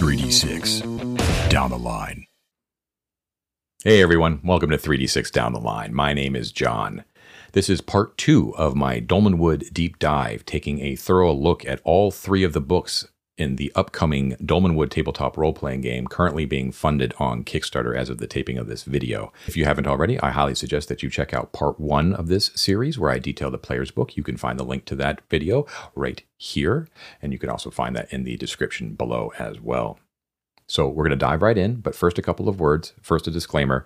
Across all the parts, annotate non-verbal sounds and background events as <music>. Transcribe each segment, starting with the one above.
3D6 down the line. Hey everyone, welcome to 3D6 Down the Line. My name is Jon. This is part two of my Dolmenwood deep dive, taking a thorough look at all three of the books in the upcoming Dolmenwood tabletop role playing game, currently being funded on Kickstarter as of the taping of this video. If you haven't already, I highly suggest that you check out part one of this series where I detail the player's book. You can find the link to that video right here, and you can also find that in the description below as well. So we're going to dive right in, but first, a couple of words. First, a disclaimer.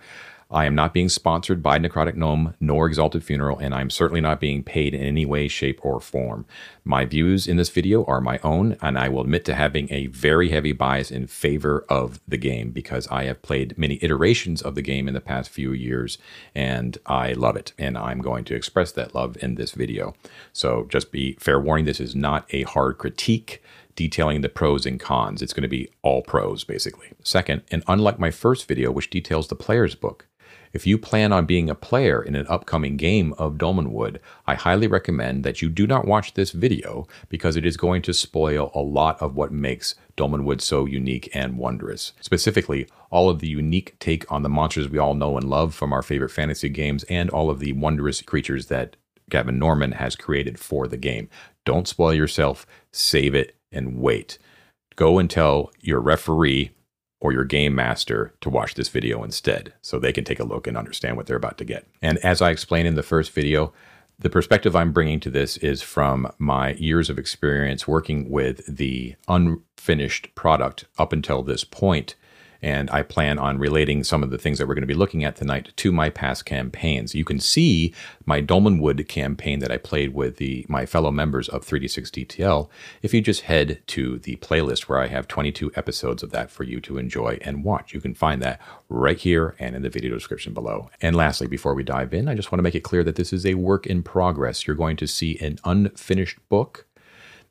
I am not being sponsored by Necrotic Gnome nor Exalted Funeral, and I'm certainly not being paid in any way, shape, or form. My views in this video are my own, and I will admit to having a very heavy bias in favor of the game because I have played many iterations of the game in the past few years, and I love it, and I'm going to express that love in this video. So just be fair warning, this is not a hard critique detailing the pros and cons. It's going to be all pros, basically. Second, and unlike my first video, which details the player's book, if you plan on being a player in an upcoming game of Dolmenwood, I highly recommend that you do not watch this video because it is going to spoil a lot of what makes Dolmenwood so unique and wondrous. Specifically, all of the unique take on the monsters we all know and love from our favorite fantasy games and all of the wondrous creatures that Gavin Norman has created for the game. Don't spoil yourself, save it, and wait. Go and tell your referee or your game master to watch this video instead so they can take a look and understand what they're about to get. And as I explained in the first video, the perspective I'm bringing to this is from my years of experience working with the unfinished product up until this point and I plan on relating some of the things that we're going to be looking at tonight to my past campaigns. You can see my Dolmenwood campaign that I played with the my fellow members of 3D6 DTL if you just head to the playlist where I have 22 episodes of that for you to enjoy and watch. You can find that right here and in the video description below. And lastly, before we dive in, I just want to make it clear that this is a work in progress. You're going to see an unfinished book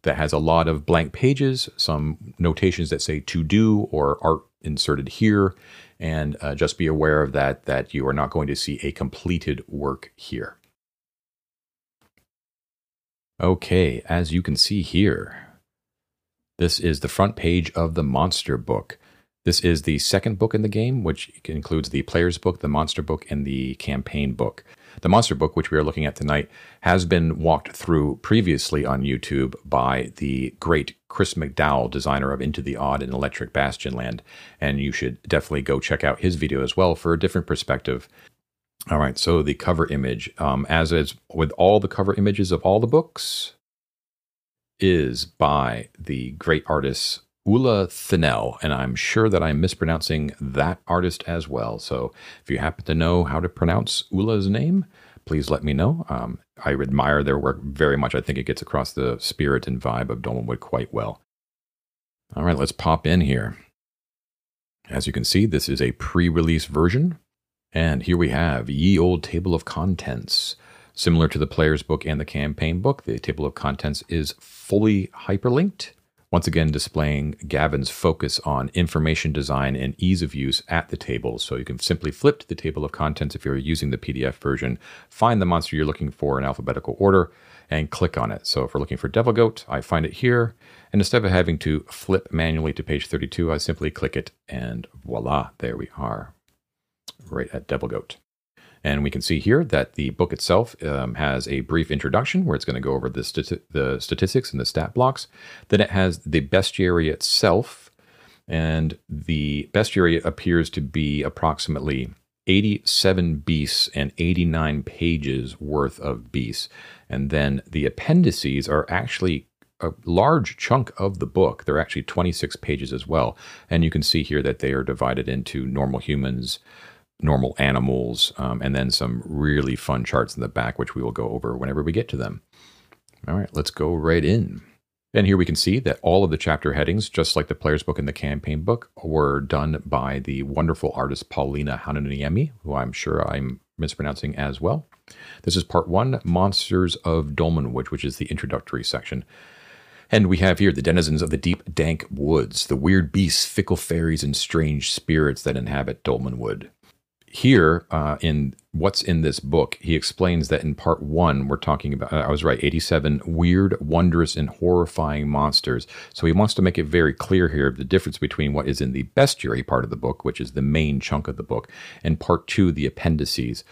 that has a lot of blank pages, some notations that say to do or art inserted here. And uh, just be aware of that, that you are not going to see a completed work here. Okay, as you can see here, this is the front page of the monster book. This is the second book in the game, which includes the player's book, the monster book, and the campaign book. The monster book, which we are looking at tonight, has been walked through previously on YouTube by the great Chris McDowell, designer of Into the Odd and Electric Bastionland. And you should definitely go check out his video as well for a different perspective. All right, so the cover image, um, as is with all the cover images of all the books, is by the great artist Ulla Thynell, and I'm sure that I'm mispronouncing that artist as well. So if you happen to know how to pronounce Ulla's name, please let me know. Um, I admire their work very much. I think it gets across the spirit and vibe of Dolmenwood quite well. All right, let's pop in here. As you can see, this is a pre release version. And here we have Ye Old Table of Contents. Similar to the player's book and the campaign book, the table of contents is fully hyperlinked once again displaying Gavin's focus on information design and ease of use at the table. So you can simply flip to the table of contents if you're using the PDF version, find the monster you're looking for in alphabetical order, and click on it. So if we're looking for Devil Goat, I find it here. And instead of having to flip manually to page 32, I simply click it and voila, there we are, right at Devil Goat. And we can see here that the book itself um, has a brief introduction where it's going to go over the, stati- the statistics and the stat blocks. Then it has the bestiary itself. And the bestiary appears to be approximately 87 beasts and 89 pages worth of beasts. And then the appendices are actually a large chunk of the book. They're actually 26 pages as well. And you can see here that they are divided into normal humans, normal animals, um, and then some really fun charts in the back, which we will go over whenever we get to them. All right, let's go right in. And here we can see that all of the chapter headings, just like the player's book and the campaign book, were done by the wonderful artist Pauliina Hannuniemi, who I'm sure I'm mispronouncing as well. This is part one, Monsters of Dolmenwood, which is the introductory section. And we have here the denizens of the deep, dank woods, the weird beasts, fickle fairies, and strange spirits that inhabit Dolmenwood here uh, in what's in this book, he explains that in part one, we're talking about, I was right, 87 weird, wondrous, and horrifying monsters. So he wants to make it very clear here the difference between what is in the bestiary part of the book, which is the main chunk of the book, and part two, the appendices.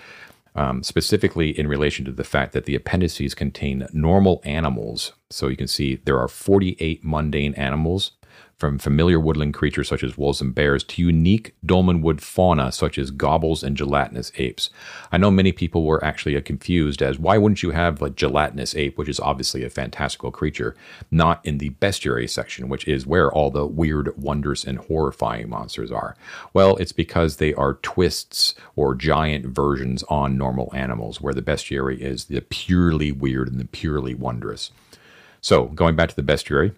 Um, specifically in relation to the fact that the appendices contain normal animals. So you can see there are 48 mundane animals from familiar woodland creatures such as wolves and bears to unique Dolmenwood fauna such as gobbles and gelatinous apes. I know many people were actually confused as why wouldn't you have a gelatinous ape, which is obviously a fantastical creature, not in the bestiary section, which is where all the weird, wondrous, and horrifying monsters are? Well, it's because they are twists or giant versions on normal animals, where the bestiary is the purely weird and the purely wondrous. So, going back to the bestiary,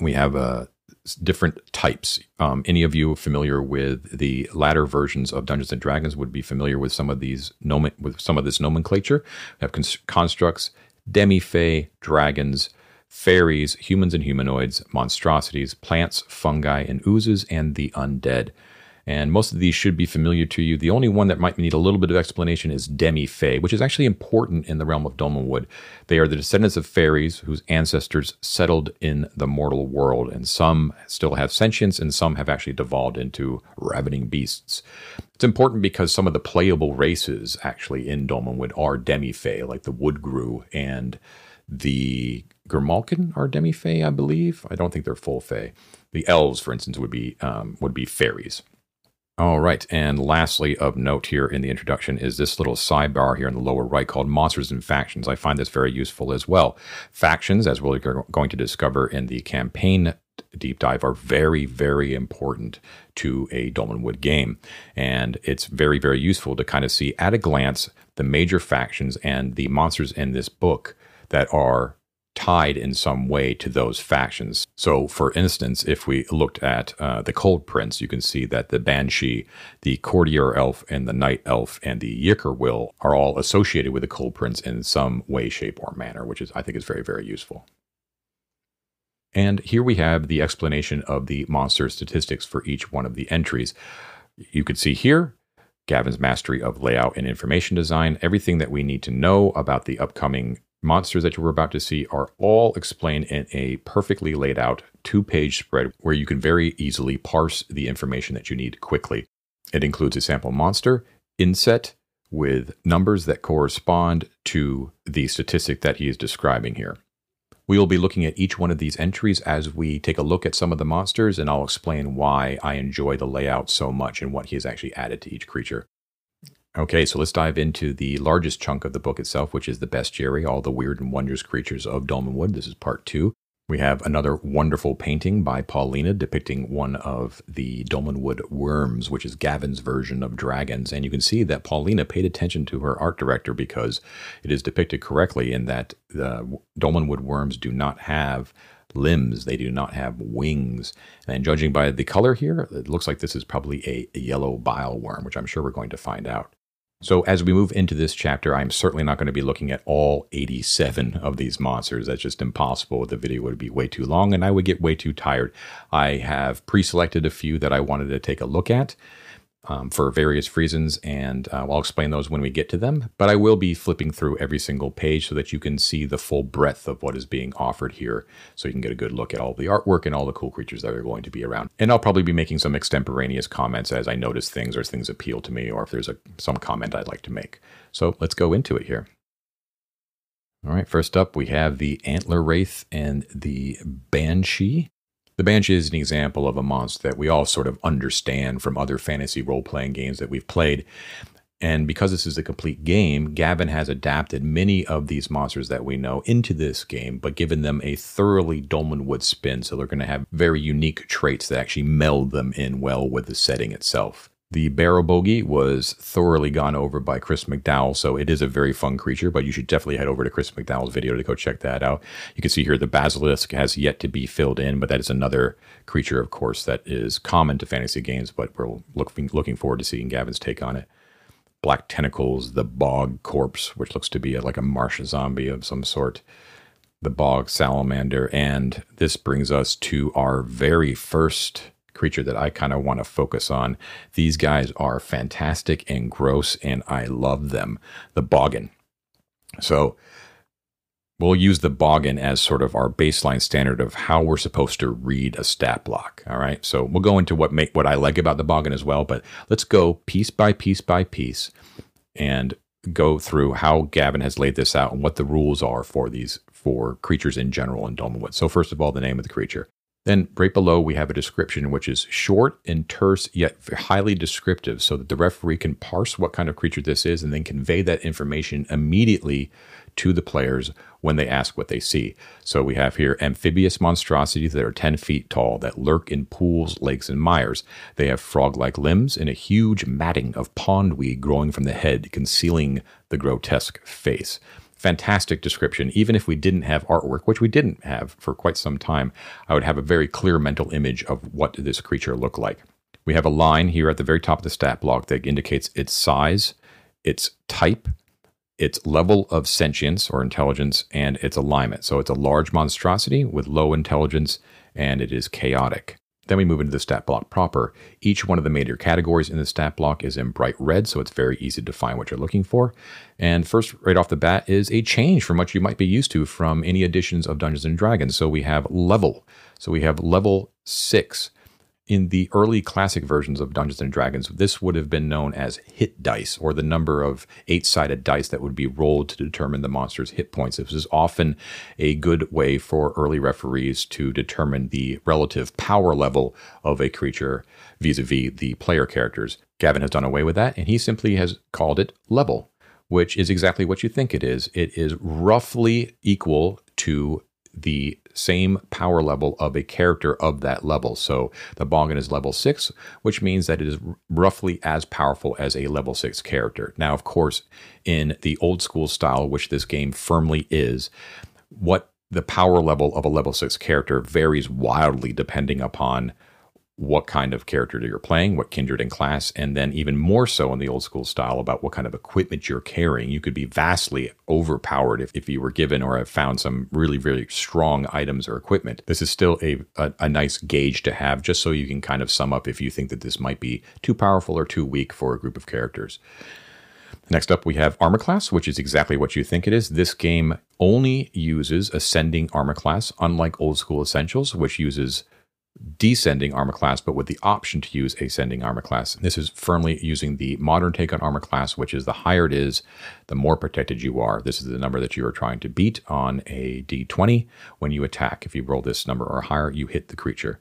we have a different types. Um, any of you familiar with the latter versions of Dungeons and Dragons would be familiar with some of these nomen- with some of this nomenclature. We have cons- constructs, demi-fae, dragons, fairies, humans and humanoids, monstrosities, plants, fungi, and oozes, and the undead and most of these should be familiar to you. The only one that might need a little bit of explanation is Demi-Fae, which is actually important in the realm of Dolmenwood. They are the descendants of fairies whose ancestors settled in the mortal world, and some still have sentience, and some have actually devolved into ravening beasts. It's important because some of the playable races actually in Dolmenwood are Demi-Fae, like the Woodgrue and the Grimalkin are Demi-Fae, I believe. I don't think they're full Fae. The elves, for instance, would be um, would be fairies. All right. And lastly, of note here in the introduction is this little sidebar here in the lower right called Monsters and Factions. I find this very useful as well. Factions, as we're going to discover in the campaign deep dive, are very, very important to a Dolmenwood game. And it's very, very useful to kind of see at a glance the major factions and the monsters in this book that are tied in some way to those factions. So, for instance, if we looked at uh, the Cold Prince, you can see that the Banshee, the Courtier Elf, and the Night Elf, and the Yickerwill are all associated with the Cold Prince in some way, shape, or manner, which is I think is very, very useful. And here we have the explanation of the monster statistics for each one of the entries. You can see here Gavin's mastery of layout and information design, everything that we need to know about the upcoming monsters that you're about to see are all explained in a perfectly laid out two page spread where you can very easily parse the information that you need quickly. It includes a sample monster, inset, with numbers that correspond to the statistic that he is describing here. We will be looking at each one of these entries as we take a look at some of the monsters, and I'll explain why I enjoy the layout so much and what he has actually added to each creature. Okay, so let's dive into the largest chunk of the book itself, which is the bestiary, all the weird and wondrous creatures of Dolmenwood. This is part two. We have another wonderful painting by Pauliina depicting one of the Dolmenwood worms, which is Gavin's version of dragons. And you can see that Pauliina paid attention to her art director because it is depicted correctly in that the Dolmenwood worms do not have limbs, they do not have wings. And judging by the color here, it looks like this is probably a yellow bile worm, which I'm sure we're going to find out. So, as we move into this chapter, I'm certainly not going to be looking at all 87 of these monsters. That's just impossible. The video would be way too long and I would get way too tired. I have pre selected a few that I wanted to take a look at um, for various reasons, and uh, I'll explain those when we get to them. But I will be flipping through every single page so that you can see the full breadth of what is being offered here, so you can get a good look at all the artwork and all the cool creatures that are going to be around. And I'll probably be making some extemporaneous comments as I notice things or things appeal to me, or if there's a, some comment I'd like to make. So let's go into it here. All right, first up, we have the Antler Wraith and the Banshee. The Banshee is an example of a monster that we all sort of understand from other fantasy role playing games that we've played. And because this is a complete game, Gavin has adapted many of these monsters that we know into this game, but given them a thoroughly Dolmenwood spin. So they're going to have very unique traits that actually meld them in well with the setting itself. The Barrow Bogey was thoroughly gone over by Chris McDowell, so it is a very fun creature, but you should definitely head over to Chris McDowell's video to go check that out. You can see here the Basilisk has yet to be filled in, but that is another creature, of course, that is common to fantasy games, but we're looking, looking forward to seeing Gavin's take on it. Black Tentacles, the Bog Corpse, which looks to be a, like a marsh zombie of some sort, the Bog Salamander, and this brings us to our very first creature that I kind of want to focus on. These guys are fantastic and gross, and I love them. The Boggin. So we'll use the Boggin as sort of our baseline standard of how we're supposed to read a stat block. All right. So we'll go into what make what I like about the Boggin as well, but let's go piece by piece by piece and go through how Gavin has laid this out and what the rules are for these for creatures in general in Dolmenwood. So first of all, the name of the creature. Then right below we have a description which is short and terse yet highly descriptive so that the referee can parse what kind of creature this is and then convey that information immediately to the players when they ask what they see. So we have here amphibious monstrosities that are 10 feet tall that lurk in pools, lakes, and mires. They have frog like limbs and a huge matting of pondweed growing from the head, concealing the grotesque face. Fantastic description. Even if we didn't have artwork, which we didn't have for quite some time, I would have a very clear mental image of what this creature looked like. We have a line here at the very top of the stat block that indicates its size, its type, its level of sentience or intelligence, and its alignment. So it's a large monstrosity with low intelligence, and it is chaotic. Then we move into the stat block proper. Each one of the major categories in the stat block is in bright red, so it's very easy to find what you're looking for. And first, right off the bat, is a change from what you might be used to from any editions of Dungeons and Dragons. So we have level. So we have level six in the early classic versions of Dungeons and Dragons, this would have been known as hit dice, or the number of eight sided dice that would be rolled to determine the monster's hit points. This is often a good way for early referees to determine the relative power level of a creature vis a vis the player characters. Gavin has done away with that, and he simply has called it level, which is exactly what you think it is. It is roughly equal to the same power level of a character of that level. So the Boggin is level six, which means that it is roughly as powerful as a level six character. Now, of course, in the old school style, which this game firmly is, what the power level of a level six character varies wildly depending upon what kind of character you're playing, what kindred and class, and then even more so in the old school style about what kind of equipment you're carrying. You could be vastly overpowered if, if you were given or have found some really, really strong items or equipment. This is still a, a, a nice gauge to have just so you can kind of sum up if you think that this might be too powerful or too weak for a group of characters. Next up, we have armor class, which is exactly what you think it is. This game only uses ascending armor class, unlike old school essentials, which uses descending armor class, but with the option to use ascending armor class. This is firmly using the modern take on armor class, which is the higher it is, the more protected you are. This is the number that you are trying to beat on a d20 when you attack. If you roll this number or higher, you hit the creature.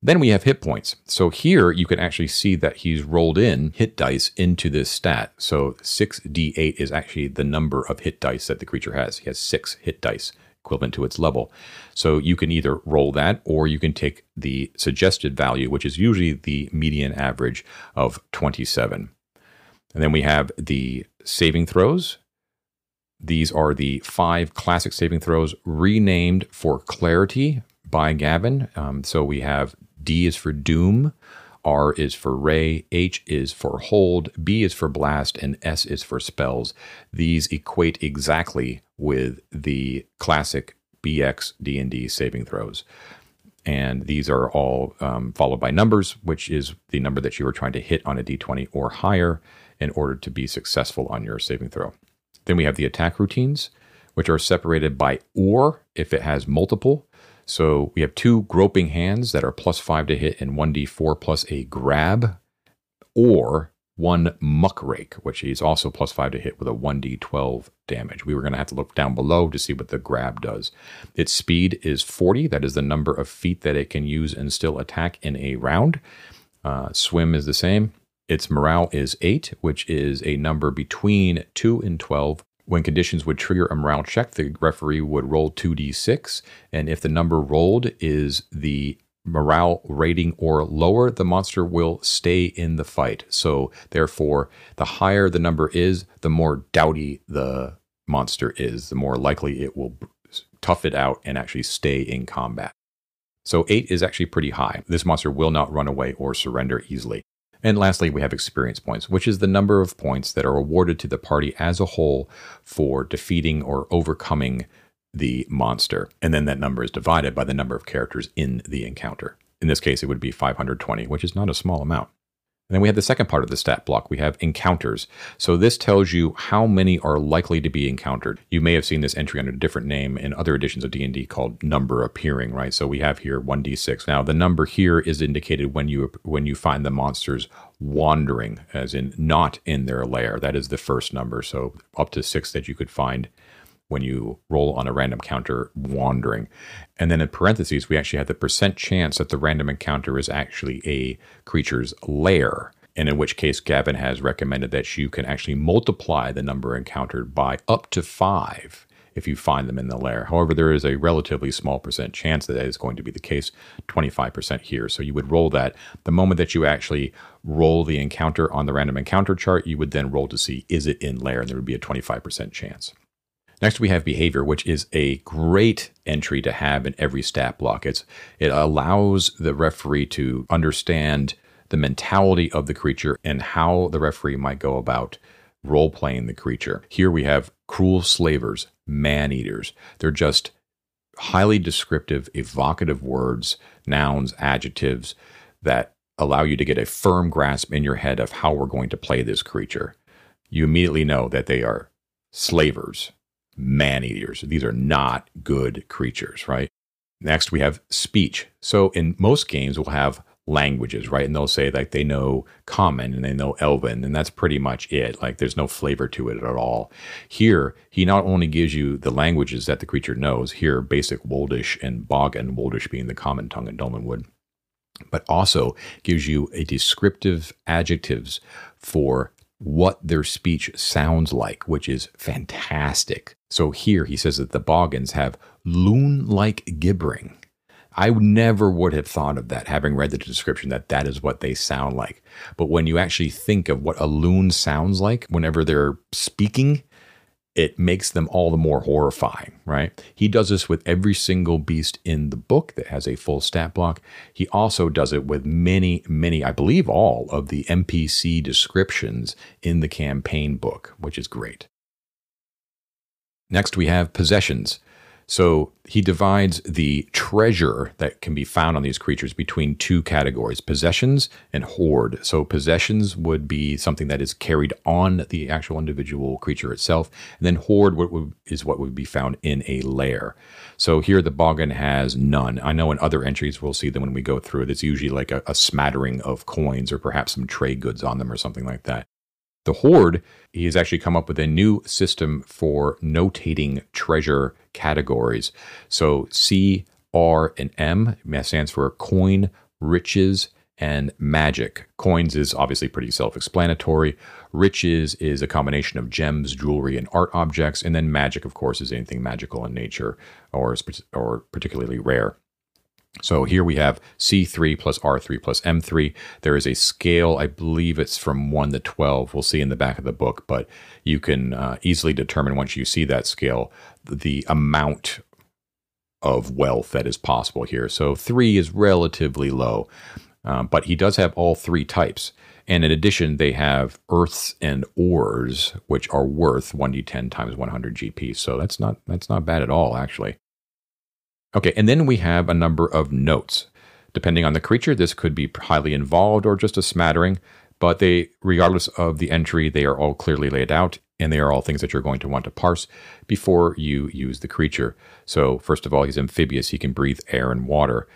Then we have hit points. So here you can actually see that he's rolled in hit dice into this stat. So 6d8 is actually the number of hit dice that the creature has. He has six hit dice equivalent to its level. So you can either roll that or you can take the suggested value, which is usually the median average of 27. And then we have the saving throws. These are the five classic saving throws renamed for clarity by Gavin. Um, so we have D is for doom, R is for ray, H is for hold, B is for blast, and S is for spells. These equate exactly with the classic BX D&D saving throws. And these are all um, followed by numbers, which is the number that you are trying to hit on a D20 or higher in order to be successful on your saving throw. Then we have the attack routines, which are separated by or if it has multiple. So we have two groping hands that are plus five to hit and 1d4 plus a grab, or one muckrake, which is also plus five to hit with a 1d12 damage. We were going to have to look down below to see what the grab does. Its speed is 40. That is the number of feet that it can use and still attack in a round. Uh, swim is the same. Its morale is 8, which is a number between 2 and 12 when conditions would trigger a morale check, the referee would roll 2d6. And if the number rolled is the morale rating or lower, the monster will stay in the fight. So, therefore, the higher the number is, the more doughty the monster is, the more likely it will tough it out and actually stay in combat. So, 8 is actually pretty high. This monster will not run away or surrender easily. And lastly, we have experience points, which is the number of points that are awarded to the party as a whole for defeating or overcoming the monster. And then that number is divided by the number of characters in the encounter. In this case, it would be 520, which is not a small amount. And then we have the second part of the stat block. We have encounters. So this tells you how many are likely to be encountered. You may have seen this entry under a different name in other editions of D&D called number appearing, right? So we have here 1d6. Now the number here is indicated when you when you find the monsters wandering as in not in their lair. That is the first number. So up to 6 that you could find when you roll on a random counter wandering. And then in parentheses, we actually have the percent chance that the random encounter is actually a creature's lair. And in which case, Gavin has recommended that you can actually multiply the number encountered by up to five if you find them in the lair. However, there is a relatively small percent chance that that is going to be the case, 25% here. So you would roll that. The moment that you actually roll the encounter on the random encounter chart, you would then roll to see is it in lair, and there would be a 25% chance. Next, we have behavior, which is a great entry to have in every stat block. It's, it allows the referee to understand the mentality of the creature and how the referee might go about role playing the creature. Here we have cruel slavers, man eaters. They're just highly descriptive, evocative words, nouns, adjectives that allow you to get a firm grasp in your head of how we're going to play this creature. You immediately know that they are slavers, man eaters. These are not good creatures, right? Next, we have speech. So in most games, we'll have languages, right? And they'll say like they know common and they know elven, and that's pretty much it. Like there's no flavor to it at all. Here, he not only gives you the languages that the creature knows, here basic Woldish and Bogan, Woldish being the common tongue in Dolmenwood, but also gives you a descriptive adjectives for what their speech sounds like, which is fantastic. So here he says that the Boggins have loon like gibbering. I never would have thought of that, having read the description, that that is what they sound like. But when you actually think of what a loon sounds like whenever they're speaking, it makes them all the more horrifying, right? He does this with every single beast in the book that has a full stat block. He also does it with many, many, I believe all of the NPC descriptions in the campaign book, which is great. Next, we have possessions. So he divides the treasure that can be found on these creatures between two categories possessions and hoard. So, possessions would be something that is carried on the actual individual creature itself, and then hoard is what would be found in a lair. So, here the Boggin has none. I know in other entries we'll see them when we go through it. It's usually like a, a smattering of coins or perhaps some trade goods on them or something like that. The Hoard, he has actually come up with a new system for notating treasure categories. So C, R, and M stands for coin, riches, and magic. Coins is obviously pretty self explanatory. Riches is a combination of gems, jewelry, and art objects. And then magic, of course, is anything magical in nature or, or particularly rare. So here we have C3 plus R3 plus M3. There is a scale, I believe it's from 1 to 12. We'll see in the back of the book, but you can uh, easily determine once you see that scale the amount of wealth that is possible here. So 3 is relatively low, um, but he does have all three types. And in addition, they have earths and ores, which are worth 1d10 times 100 GP. So that's not that's not bad at all, actually. Okay, and then we have a number of notes. Depending on the creature, this could be highly involved or just a smattering, but they, regardless of the entry, they are all clearly laid out and they are all things that you're going to want to parse before you use the creature. So, first of all, he's amphibious, he can breathe air and water.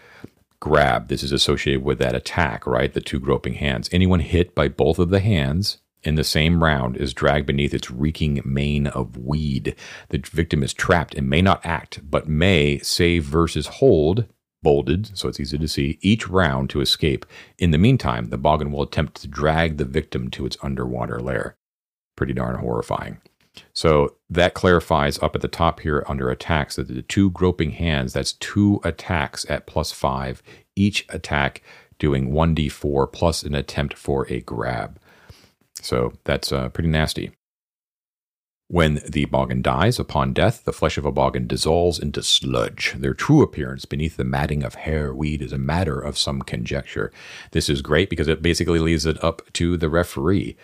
Grab, this is associated with that attack, right? The two groping hands. Anyone hit by both of the hands in the same round is dragged beneath its reeking mane of weed. The victim is trapped and may not act, but may save versus hold, bolded, so it's easy to see, each round to escape. In the meantime, the Boggin will attempt to drag the victim to its underwater lair. Pretty darn horrifying. So that clarifies up at the top here under attacks that the two groping hands, that's two attacks at plus five, each attack doing 1d4 plus an attempt for a grab. So that's uh, pretty nasty. When the boggin dies upon death, the flesh of a boggin dissolves into sludge. Their true appearance beneath the matting of hair weed is a matter of some conjecture. This is great because it basically leaves it up to the referee.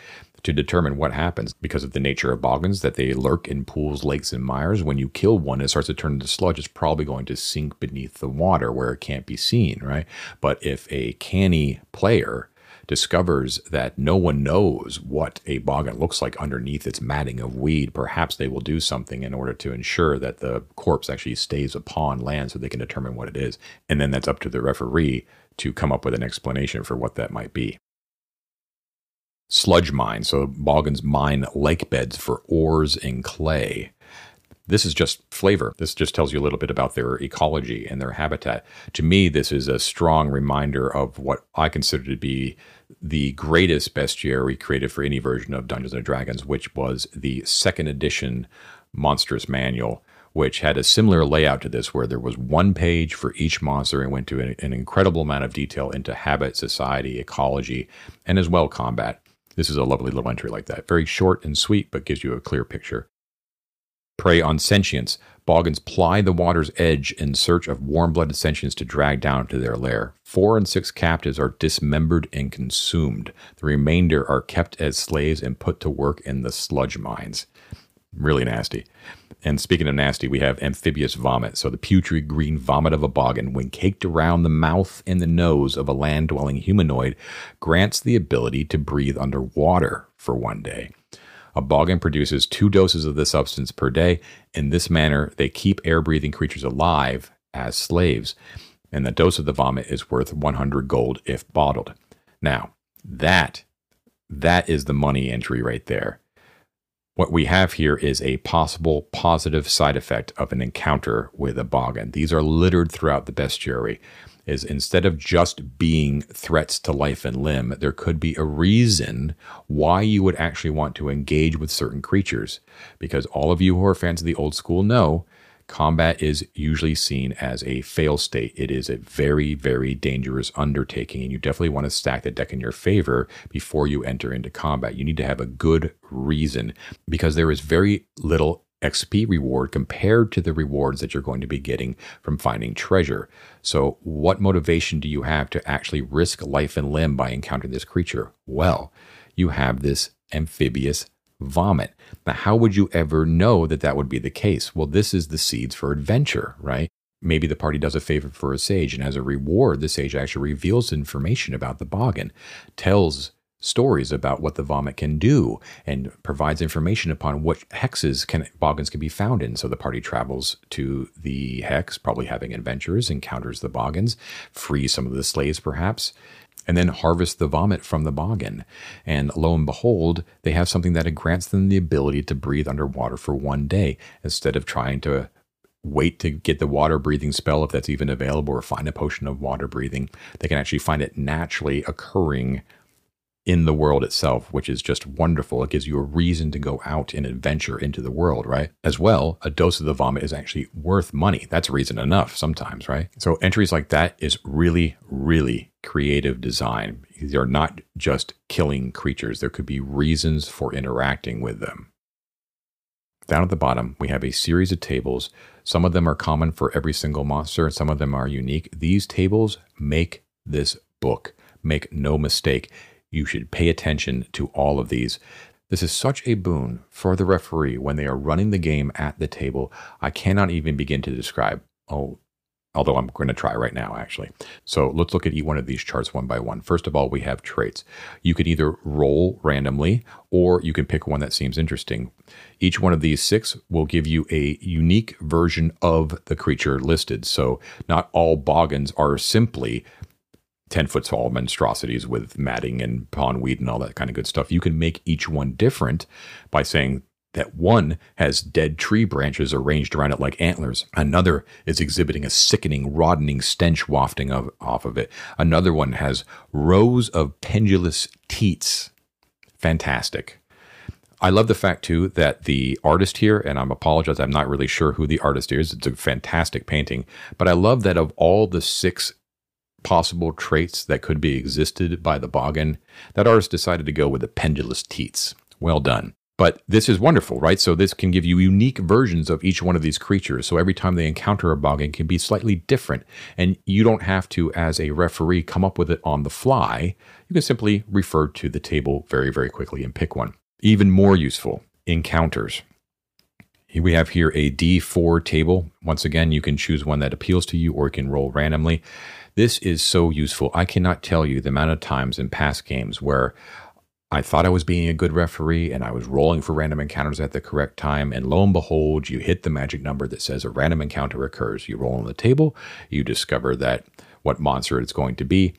To determine what happens because of the nature of boggins that they lurk in pools, lakes, and mires. When you kill one, it starts to turn into sludge. It's probably going to sink beneath the water where it can't be seen, right? But if a canny player discovers that no one knows what a boggin looks like underneath its matting of weed, perhaps they will do something in order to ensure that the corpse actually stays upon land so they can determine what it is. And then that's up to the referee to come up with an explanation for what that might be sludge mine. So boggins mine lake beds for ores and clay. This is just flavor. This just tells you a little bit about their ecology and their habitat. To me, this is a strong reminder of what I consider to be the greatest bestiary created for any version of Dungeons and Dragons, which was the second edition Monstrous Manual, which had a similar layout to this, where there was one page for each monster and went to an, an incredible amount of detail into habit, society, ecology, and as well combat. This is a lovely little entry like that. Very short and sweet, but gives you a clear picture. Prey on sentience. Boggins ply the water's edge in search of warm blooded sentients to drag down to their lair. Four and six captives are dismembered and consumed. The remainder are kept as slaves and put to work in the sludge mines. Really nasty. And speaking of nasty, we have amphibious vomit. So the putrid green vomit of a boggin, when caked around the mouth and the nose of a land dwelling humanoid, grants the ability to breathe underwater for one day. A boggin produces two doses of the substance per day. In this manner, they keep air breathing creatures alive as slaves, and the dose of the vomit is worth 100 gold if bottled. Now, that that is the money entry right there. What we have here is a possible positive side effect of an encounter with a boggin. These are littered throughout the bestiary. Is instead of just being threats to life and limb, there could be a reason why you would actually want to engage with certain creatures. Because all of you who are fans of the old school know combat is usually seen as a fail state. It is a very, very dangerous undertaking, and you definitely want to stack the deck in your favor before you enter into combat. You need to have a good reason because there is very little XP reward compared to the rewards that you're going to be getting from finding treasure. So, what motivation do you have to actually risk life and limb by encountering this creature? Well, you have this amphibious vomit. Now, how would you ever know that that would be the case? Well, this is the seeds for adventure, right? Maybe the party does a favor for a sage, and as a reward, the sage actually reveals information about the boggin, tells stories about what the vomit can do, and provides information upon what hexes can boggins can be found in. So the party travels to the hex, probably having adventures, encounters the boggins, frees some of the slaves perhaps, and then harvest the vomit from the boggin. And lo and behold, they have something that grants them the ability to breathe underwater for one day instead of trying to wait to get the water breathing spell if that's even available or find a potion of water breathing. They can actually find it naturally occurring in the world itself, which is just wonderful. It gives you a reason to go out and adventure into the world, right? As well, a dose of the vomit is actually worth money. That's reason enough sometimes, right? So entries like that is really, really creative design. They're not just killing creatures. There could be reasons for interacting with them. Down at the bottom, we have a series of tables. Some of them are common for every single monster, and some of them are unique. These tables make this book. Make no mistake. You should pay attention to all of these. This is such a boon for the referee when they are running the game at the table. I cannot even begin to describe. Oh, although I'm going to try right now, actually. So let's look at each one of these charts one by one. First of all, we have traits. You can either roll randomly or you can pick one that seems interesting. Each one of these six will give you a unique version of the creature listed. So not all boggins are simply 10 foot tall monstrosities with matting and pondweed and all that kind of good stuff. You can make each one different by saying that one has dead tree branches arranged around it like antlers. Another is exhibiting a sickening, roddening stench wafting of, off of it. Another one has rows of pendulous teats. Fantastic. I love the fact too that the artist here, and I'm apologize, I'm not really sure who the artist is. It's a fantastic painting, but I love that of all the six possible traits that could be existed by the boggin, that artist decided to go with the pendulous teats. Well done. But this is wonderful, right? So this can give you unique versions of each one of these creatures. So every time they encounter a boggin can be slightly different. And you don't have to, as a referee, come up with it on the fly. You can simply refer to the table very, very quickly and pick one. Even more useful, encounters. Here we have here a D4 table. Once again, you can choose one that appeals to you or you can roll randomly. This is so useful. I cannot tell you the amount of times in past games where I thought I was being a good referee and I was rolling for random encounters at the correct time. And lo and behold, you hit the magic number that says a random encounter occurs. You roll on the table, you discover that what monster it's going to be.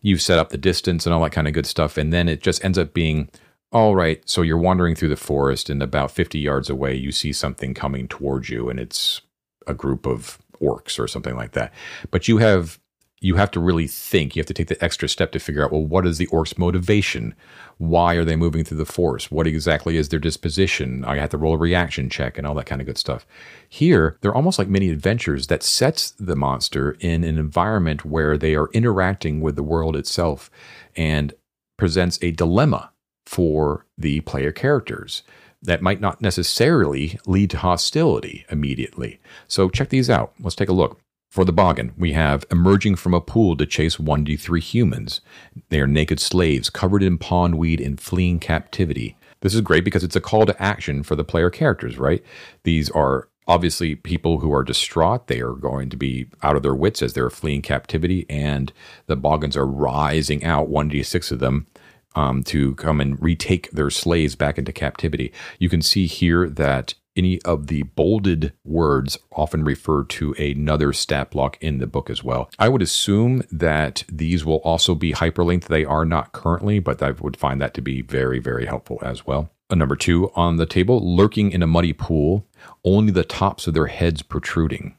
You set up the distance and all that kind of good stuff. And then it just ends up being all right. So you're wandering through the forest, and about 50 yards away, you see something coming towards you, and it's a group of orcs or something like that. But you have you have to really think. You have to take the extra step to figure out, well, what is the orc's motivation? Why are they moving through the forest? What exactly is their disposition? I have to roll a reaction check and all that kind of good stuff. Here, they're almost like mini adventures that sets the monster in an environment where they are interacting with the world itself and presents a dilemma for the player characters that might not necessarily lead to hostility immediately. So check these out. Let's take a look. For the Boggin, we have emerging from a pool to chase 1d3 humans. They are naked slaves covered in pondweed and fleeing captivity. This is great because it's a call to action for the player characters, right? These are obviously people who are distraught. They are going to be out of their wits as they're fleeing captivity, and the Boggins are rising out, 1d6 of them, um, to come and retake their slaves back into captivity. You can see here that any of the bolded words often refer to another stat block in the book as well. I would assume that these will also be hyperlinked. They are not currently, but I would find that to be very, very helpful as well. A number two on the table, lurking in a muddy pool, only the tops of their heads protruding.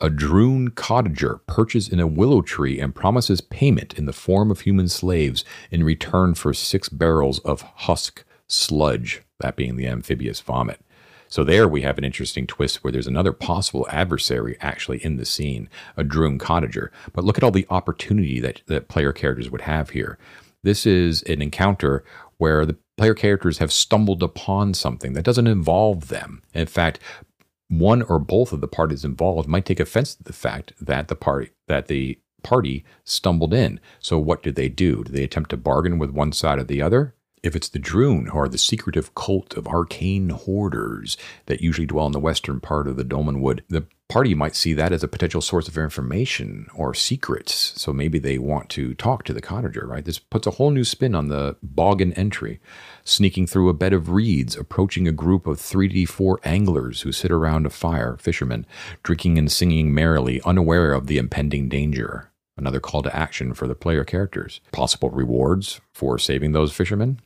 A Drune cottager perches in a willow tree and promises payment in the form of human slaves in return for six barrels of husk sludge, that being the amphibious vomit. So there we have an interesting twist where there's another possible adversary actually in the scene, a Drune cottager. But look at all the opportunity that, that player characters would have here. This is an encounter where the player characters have stumbled upon something that doesn't involve them. In fact, one or both of the parties involved might take offense to the fact that the party that the party stumbled in. So what do they do? Do they attempt to bargain with one side or the other? If it's the Drune, who are the secretive cult of arcane hoarders that usually dwell in the western part of the Dolmenwood, the party might see that as a potential source of information or secrets. So maybe they want to talk to the cottager, right? This puts a whole new spin on the Boggin entry. Sneaking through a bed of reeds, approaching a group of 3D4 anglers who sit around a fire, fishermen, drinking and singing merrily, unaware of the impending danger. Another call to action for the player characters. Possible rewards for saving those fishermen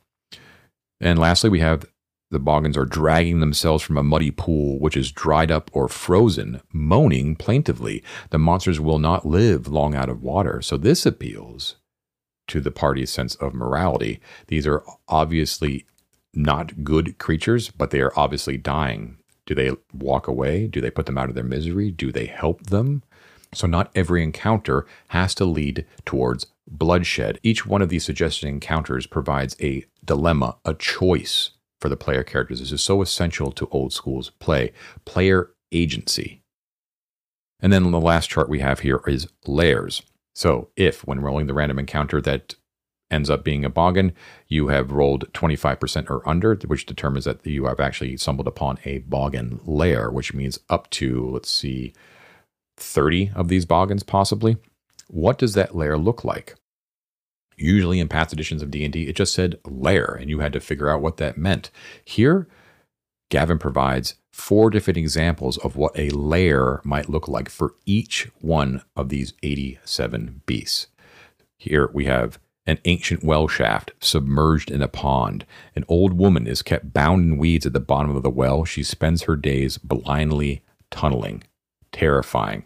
and lastly, we have the Boggins are dragging themselves from a muddy pool which is dried up or frozen, moaning plaintively. The monsters will not live long out of water. So this appeals to the party's sense of morality. These are obviously not good creatures, but they are obviously dying. Do they walk away? Do they put them out of their misery? Do they help them? So, not every encounter has to lead towards bloodshed. Each one of these suggested encounters provides a dilemma, a choice for the player characters. This is so essential to old school's play. Player agency. And then the last chart we have here is lairs. So, if when rolling the random encounter that ends up being a boggin, you have rolled 25% or under, which determines that you have actually stumbled upon a boggin lair, which means up to, let's see, 30 of these boggins possibly. What does that lair look like? Usually in past editions of D&D, it just said lair, and you had to figure out what that meant. Here, Gavin provides four different examples of what a lair might look like for each one of these 87 beasts. Here we have an ancient well shaft submerged in a pond. An old woman is kept bound in weeds at the bottom of the well. She spends her days blindly tunneling terrifying.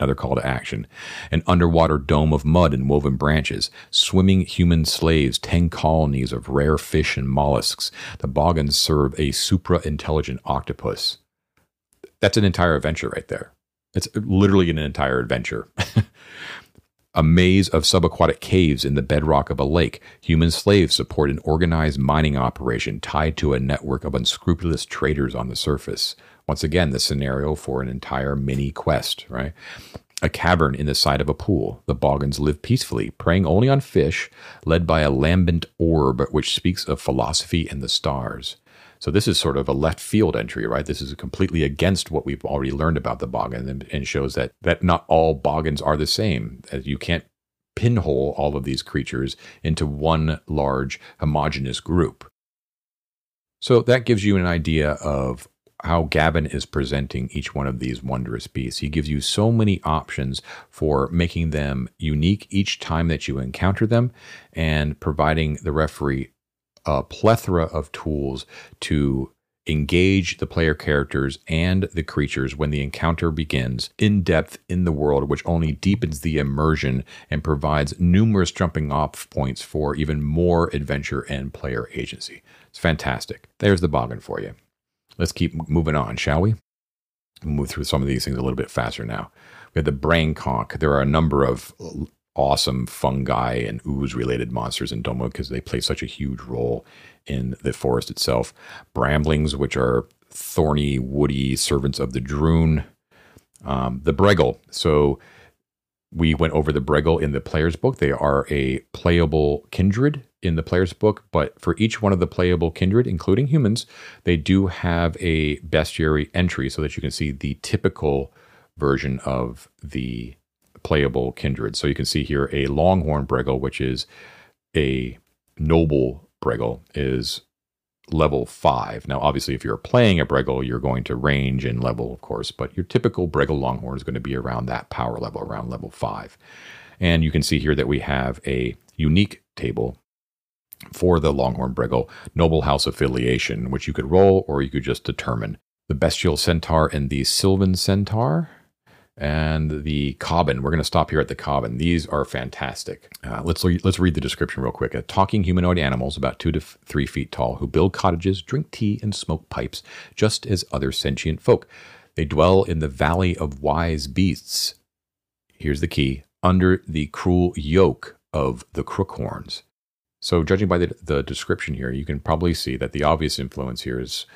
Another call to action. An underwater dome of mud and woven branches, swimming human slaves, 10 colonies of rare fish and mollusks. The Boggins serve a supra intelligent octopus. That's an entire adventure right there. It's literally an entire adventure. <laughs> a maze of subaquatic caves in the bedrock of a lake. Human slaves support an organized mining operation tied to a network of unscrupulous traders on the surface. Once again, the scenario for an entire mini quest, right? A cavern in the side of a pool. The Boggins live peacefully, preying only on fish, led by a lambent orb which speaks of philosophy and the stars. So this is sort of a left field entry, right? This is completely against what we've already learned about the Boggin and, and shows that that not all Boggins are the same. You can't pinhole all of these creatures into one large homogenous group. So that gives you an idea of how Gavin is presenting each one of these wondrous beasts. He gives you so many options for making them unique each time that you encounter them and providing the referee a plethora of tools to engage the player characters and the creatures when the encounter begins in depth in the world, which only deepens the immersion and provides numerous jumping off points for even more adventure and player agency. It's fantastic. There's the boggin for you. Let's keep moving on, shall we? move through some of these things a little bit faster now. We have the brain conch. There are a number of awesome fungi and ooze related monsters in Domo because they play such a huge role in the forest itself. Bramblings, which are thorny, woody servants of the Drune. Um, the Breggle. So we went over the Breggle in the player's book. They are a playable kindred in the player's book, but for each one of the playable kindred, including humans, they do have a bestiary entry so that you can see the typical version of the playable kindred. So you can see here a longhorn Breggle, which is a noble Breggle, is level five. Now, obviously, if you're playing a Breggle, you're going to range in level, of course, but your typical Breggle Longhorn is going to be around that power level, around level five. And you can see here that we have a unique table for the Longhorn Breggle Noble House affiliation, which you could roll or you could just determine. The Bestial Centaur and the Sylvan Centaur and the Cobbin. We're going to stop here at the Cobbin. These are fantastic. Uh, let's let's read the description real quick. A talking humanoid animals about two to f- three feet tall who build cottages, drink tea, and smoke pipes, just as other sentient folk. They dwell in the valley of wise beasts. Here's the key: under the cruel yoke of the crookhorns. So, judging by the, the description here, you can probably see that the obvious influence here is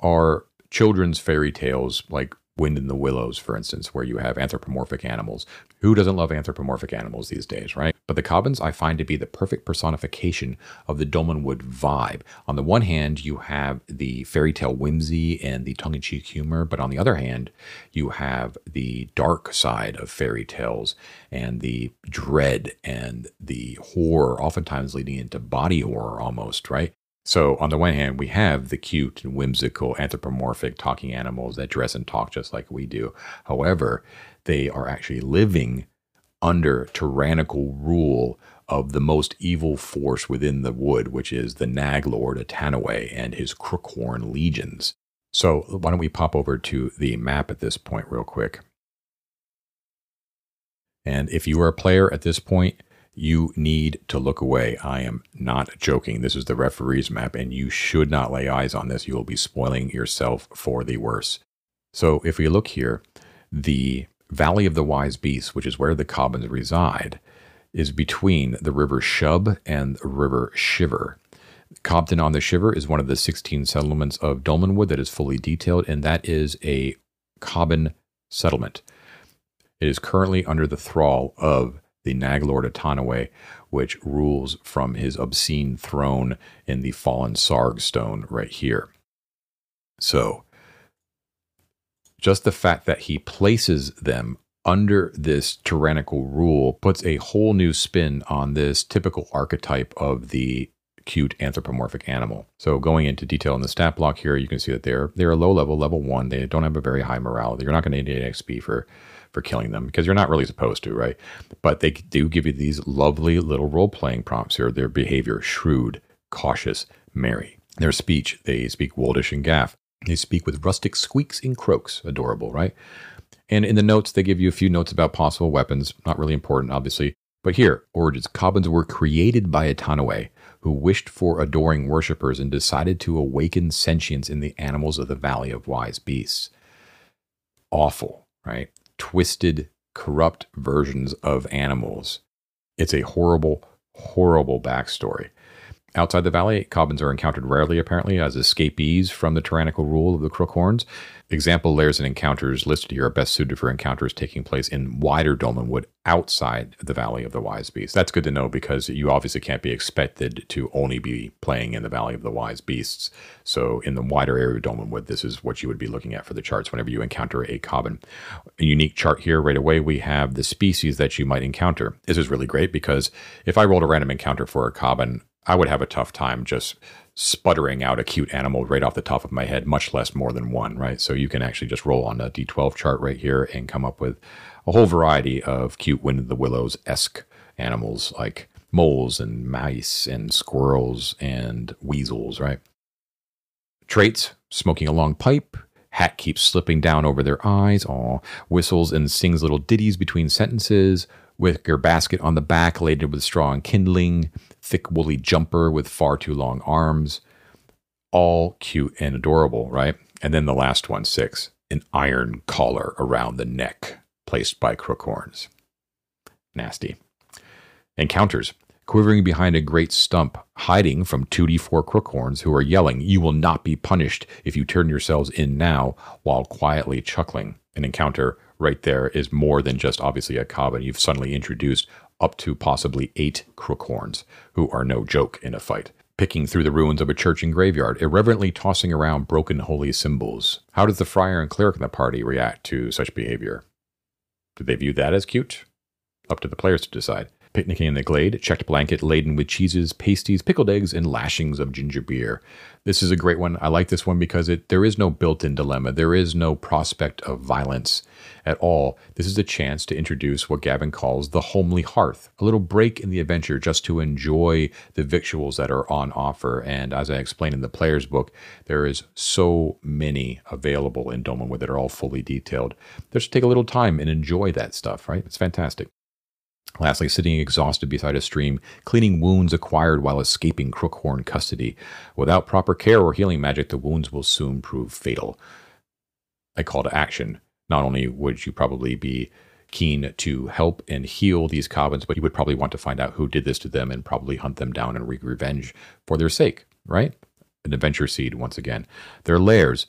are children's fairy tales like Wind in the Willows, for instance, where you have anthropomorphic animals. Who doesn't love anthropomorphic animals these days, right? But the Cobbins I find to be the perfect personification of the Dolmenwood vibe. On the one hand, you have the fairy tale whimsy and the tongue in cheek humor, but on the other hand, you have the dark side of fairy tales and the dread and the horror, oftentimes leading into body horror almost, right? So, on the one hand, we have the cute and whimsical anthropomorphic talking animals that dress and talk just like we do. However, they are actually living under tyrannical rule of the most evil force within the wood, which is the Nag Lord Atanuwë and his Crookhorn legions. So, why don't we pop over to the map at this point, real quick? And if you are a player at this point, you need to look away. I am not joking. This is the referee's map, and you should not lay eyes on this. You will be spoiling yourself for the worse. So, if we look here, the Valley of the Wise Beasts, which is where the Cobbins reside, is between the River Shub and the River Shiver. Cobden on the Shiver is one of the 16 settlements of Dolmenwood that is fully detailed, and that is a Cobbin settlement. It is currently under the thrall of the Naglord Atanuwë, which rules from his obscene throne in the fallen Sarg stone right here. So, just the fact that he places them under this tyrannical rule puts a whole new spin on this typical archetype of the cute anthropomorphic animal. So going into detail in the stat block here, you can see that they're they're a low level, level one. They don't have a very high morale. You're not going to need XP for for killing them because you're not really supposed to, right? But they do give you these lovely little role playing prompts here. Their behavior shrewd, cautious, merry. Their speech, they speak woldish and gaff. They speak with rustic squeaks and croaks. Adorable, right? And in the notes, they give you a few notes about possible weapons. Not really important, obviously. But here, origins. Cobbins were created by Atanuwë, who wished for adoring worshippers and decided to awaken sentience in the animals of the Valley of Wise Beasts. Awful, right? Twisted corrupt versions of animals. It's a horrible, horrible backstory. Outside the valley, Cobbins are encountered rarely, apparently, as escapees from the tyrannical rule of the Crookhorns. Example layers and encounters listed here are best suited for encounters taking place in wider Dolmenwood outside the Valley of the Wise Beasts. That's good to know because you obviously can't be expected to only be playing in the Valley of the Wise Beasts. So, in the wider area of Dolmenwood, this is what you would be looking at for the charts whenever you encounter a Cobbin. A unique chart here right away, we have the species that you might encounter. This is really great because if I rolled a random encounter for a Cobbin, I would have a tough time just sputtering out a cute animal right off the top of my head, much less more than one, right? So you can actually just roll on a d12 chart right here and come up with a whole variety of cute Wind of the Willows esque animals like moles and mice and squirrels and weasels, right? Traits smoking a long pipe, hat keeps slipping down over their eyes, aw, whistles and sings little ditties between sentences, with wicker basket on the back laden with straw and kindling, thick woolly jumper with far too long arms. All cute and adorable, right? And then the last one, six, an iron collar around the neck placed by crookhorns. Nasty. Encounters. Quivering behind a great stump, hiding from 2d4 crookhorns who are yelling, You will not be punished if you turn yourselves in now, while quietly chuckling. An encounter right there is more than just obviously a cobbin. You've suddenly introduced up to possibly eight crookhorns, who are no joke in a fight. Picking through the ruins of a church and graveyard, irreverently tossing around broken holy symbols. How does the friar and cleric in the party react to such behavior? Do they view that as cute? Up to the players to decide picnicking in the glade, checked blanket laden with cheeses, pasties, pickled eggs, and lashings of ginger beer. This is a great one. I like this one because it there is no built-in dilemma. There is no prospect of violence at all. This is a chance to introduce what Gavin calls the homely hearth, a little break in the adventure just to enjoy the victuals that are on offer. And as I explained in the player's book, there is so many available in Dolmenwood that are all fully detailed. Just take a little time and enjoy that stuff, right? It's fantastic. Lastly, sitting exhausted beside a stream, cleaning wounds acquired while escaping Crookhorn custody. Without proper care or healing magic, the wounds will soon prove fatal. A call to action. Not only would you probably be keen to help and heal these Cobbins, but you would probably want to find out who did this to them and probably hunt them down and wreak revenge for their sake, right? An adventure seed, once again. Their lairs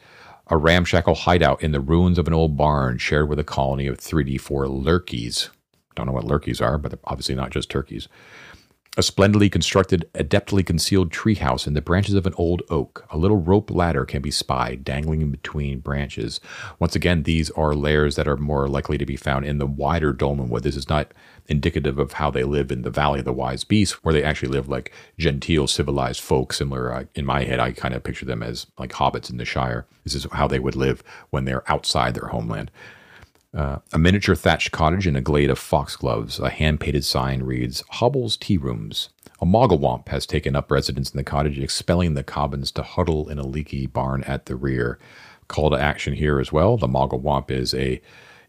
a ramshackle hideout in the ruins of an old barn shared with a colony of 3D4 lurkies don't know what lurkeys are, but they're obviously not just turkeys. A splendidly constructed, adeptly concealed treehouse in the branches of an old oak. A little rope ladder can be spied dangling in between branches. Once again, these are lairs that are more likely to be found in the wider Dolmenwood. This is not indicative of how they live in the Valley of the Wise Beasts, where they actually live like genteel, civilized folk. Similar, uh, in my head, I kind of picture them as like hobbits in the Shire. This is how they would live when they're outside their homeland. Uh, a miniature thatched cottage in a glade of foxgloves. A hand painted sign reads Hobble's Tea Rooms. A Mogglewomp has taken up residence in the cottage, expelling the Cobbins to huddle in a leaky barn at the rear. Call to action here as well. The Mogglewomp is a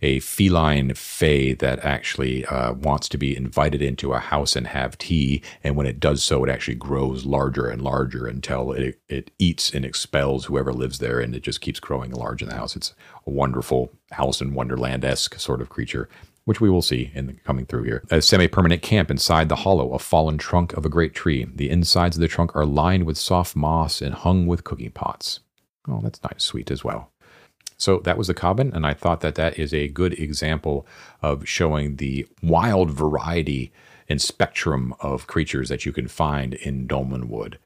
a feline fae that actually uh, wants to be invited into a house and have tea. And when it does so, it actually grows larger and larger until it, it eats and expels whoever lives there. And it just keeps growing large in the house. It's a wonderful House in Wonderland esque sort of creature which we will see in the, coming through here. A semi permanent camp inside the hollow, a fallen trunk of a great tree. The insides of the trunk are lined with soft moss and hung with cooking pots. Oh, that's nice, sweet as well. So that was the Cobbin, and I thought that that is a good example of showing the wild variety and spectrum of creatures that you can find in Dolmenwood.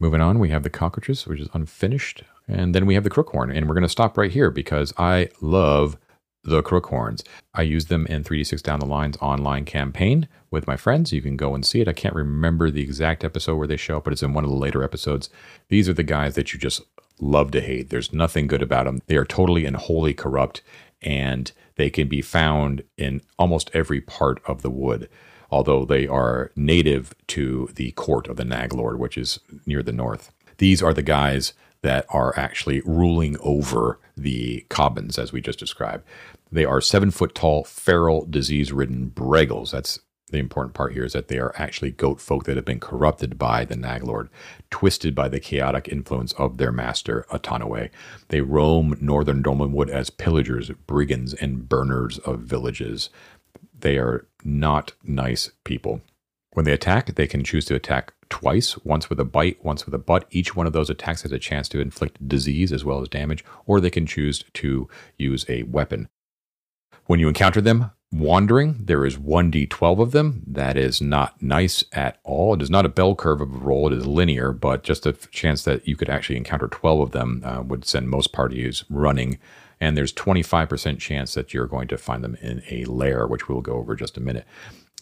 Moving on, we have the cockroaches, which is unfinished, and then we have the crookhorn, and we're going to stop right here because I love the crookhorns. I use them in 3D6 Down the Line's online campaign with my friends. You can go and see it. I can't remember the exact episode where they show up, but it's in one of the later episodes. These are the guys that you just love to hate. There's nothing good about them. They are totally and wholly corrupt, and they can be found in almost every part of the wood, although they are native to the court of the Naglord, which is near the north. These are the guys that are actually ruling over the Cobbins, as we just described. They are seven foot tall, feral, disease ridden Breggles. That's the important part here is that they are actually goat folk that have been corrupted by the Naglord, twisted by the chaotic influence of their master, Atanuwë. They roam northern Dolmenwood as pillagers, brigands, and burners of villages. They are not nice people. When they attack, they can choose to attack twice, once with a bite, once with a butt. Each one of those attacks has a chance to inflict disease as well as damage, or they can choose to use a weapon. When you encounter them wandering, there is 1d12 of them. That is not nice at all. It is not a bell curve of a roll, it is linear, but just a chance that you could actually encounter 12 of them uh, would send most parties running. And there's 25% chance that you're going to find them in a lair, which we'll go over just a minute.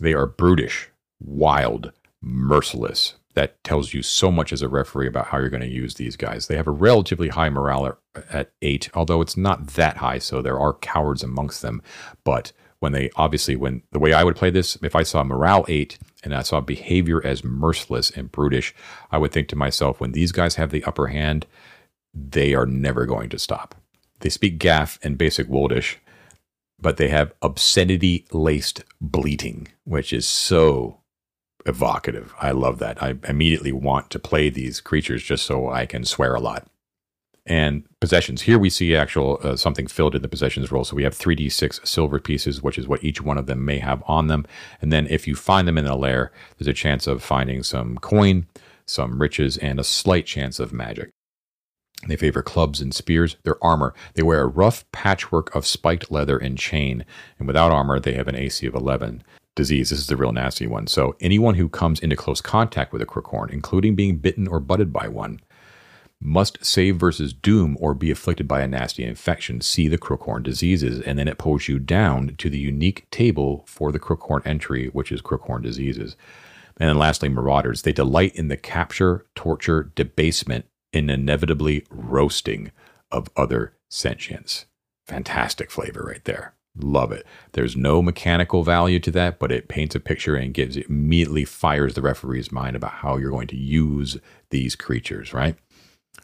They are brutish, wild, merciless. That tells you so much as a referee about how you're going to use these guys. They have a relatively high morale at eight, although it's not that high, so there are cowards amongst them. But when they obviously, when the way I would play this, if I saw morale eight and I saw behavior as merciless and brutish, I would think to myself, when these guys have the upper hand, they are never going to stop. They speak Gaff and basic Woldish, but they have obscenity laced bleating, which is so evocative. I love that. I immediately want to play these creatures just so I can swear a lot. And possessions. Here we see actual uh, something filled in the possessions roll. So we have 3d6 silver pieces, which is what each one of them may have on them. And then if you find them in a lair, there's a chance of finding some coin, some riches, and a slight chance of magic. They favor clubs and spears. Their armor. They wear a rough patchwork of spiked leather and chain. And without armor, they have an AC of 11 disease. This is the real nasty one. So anyone who comes into close contact with a crookhorn, including being bitten or butted by one, must save versus doom or be afflicted by a nasty infection. See the crookhorn diseases, and then it pulls you down to the unique table for the crookhorn entry, which is crookhorn diseases. And then lastly, marauders. They delight in the capture, torture, debasement, and inevitably roasting of other sentients. Fantastic flavor right there. Love it. There's no mechanical value to that, but it paints a picture and gives it immediately fires the referee's mind about how you're going to use these creatures, right?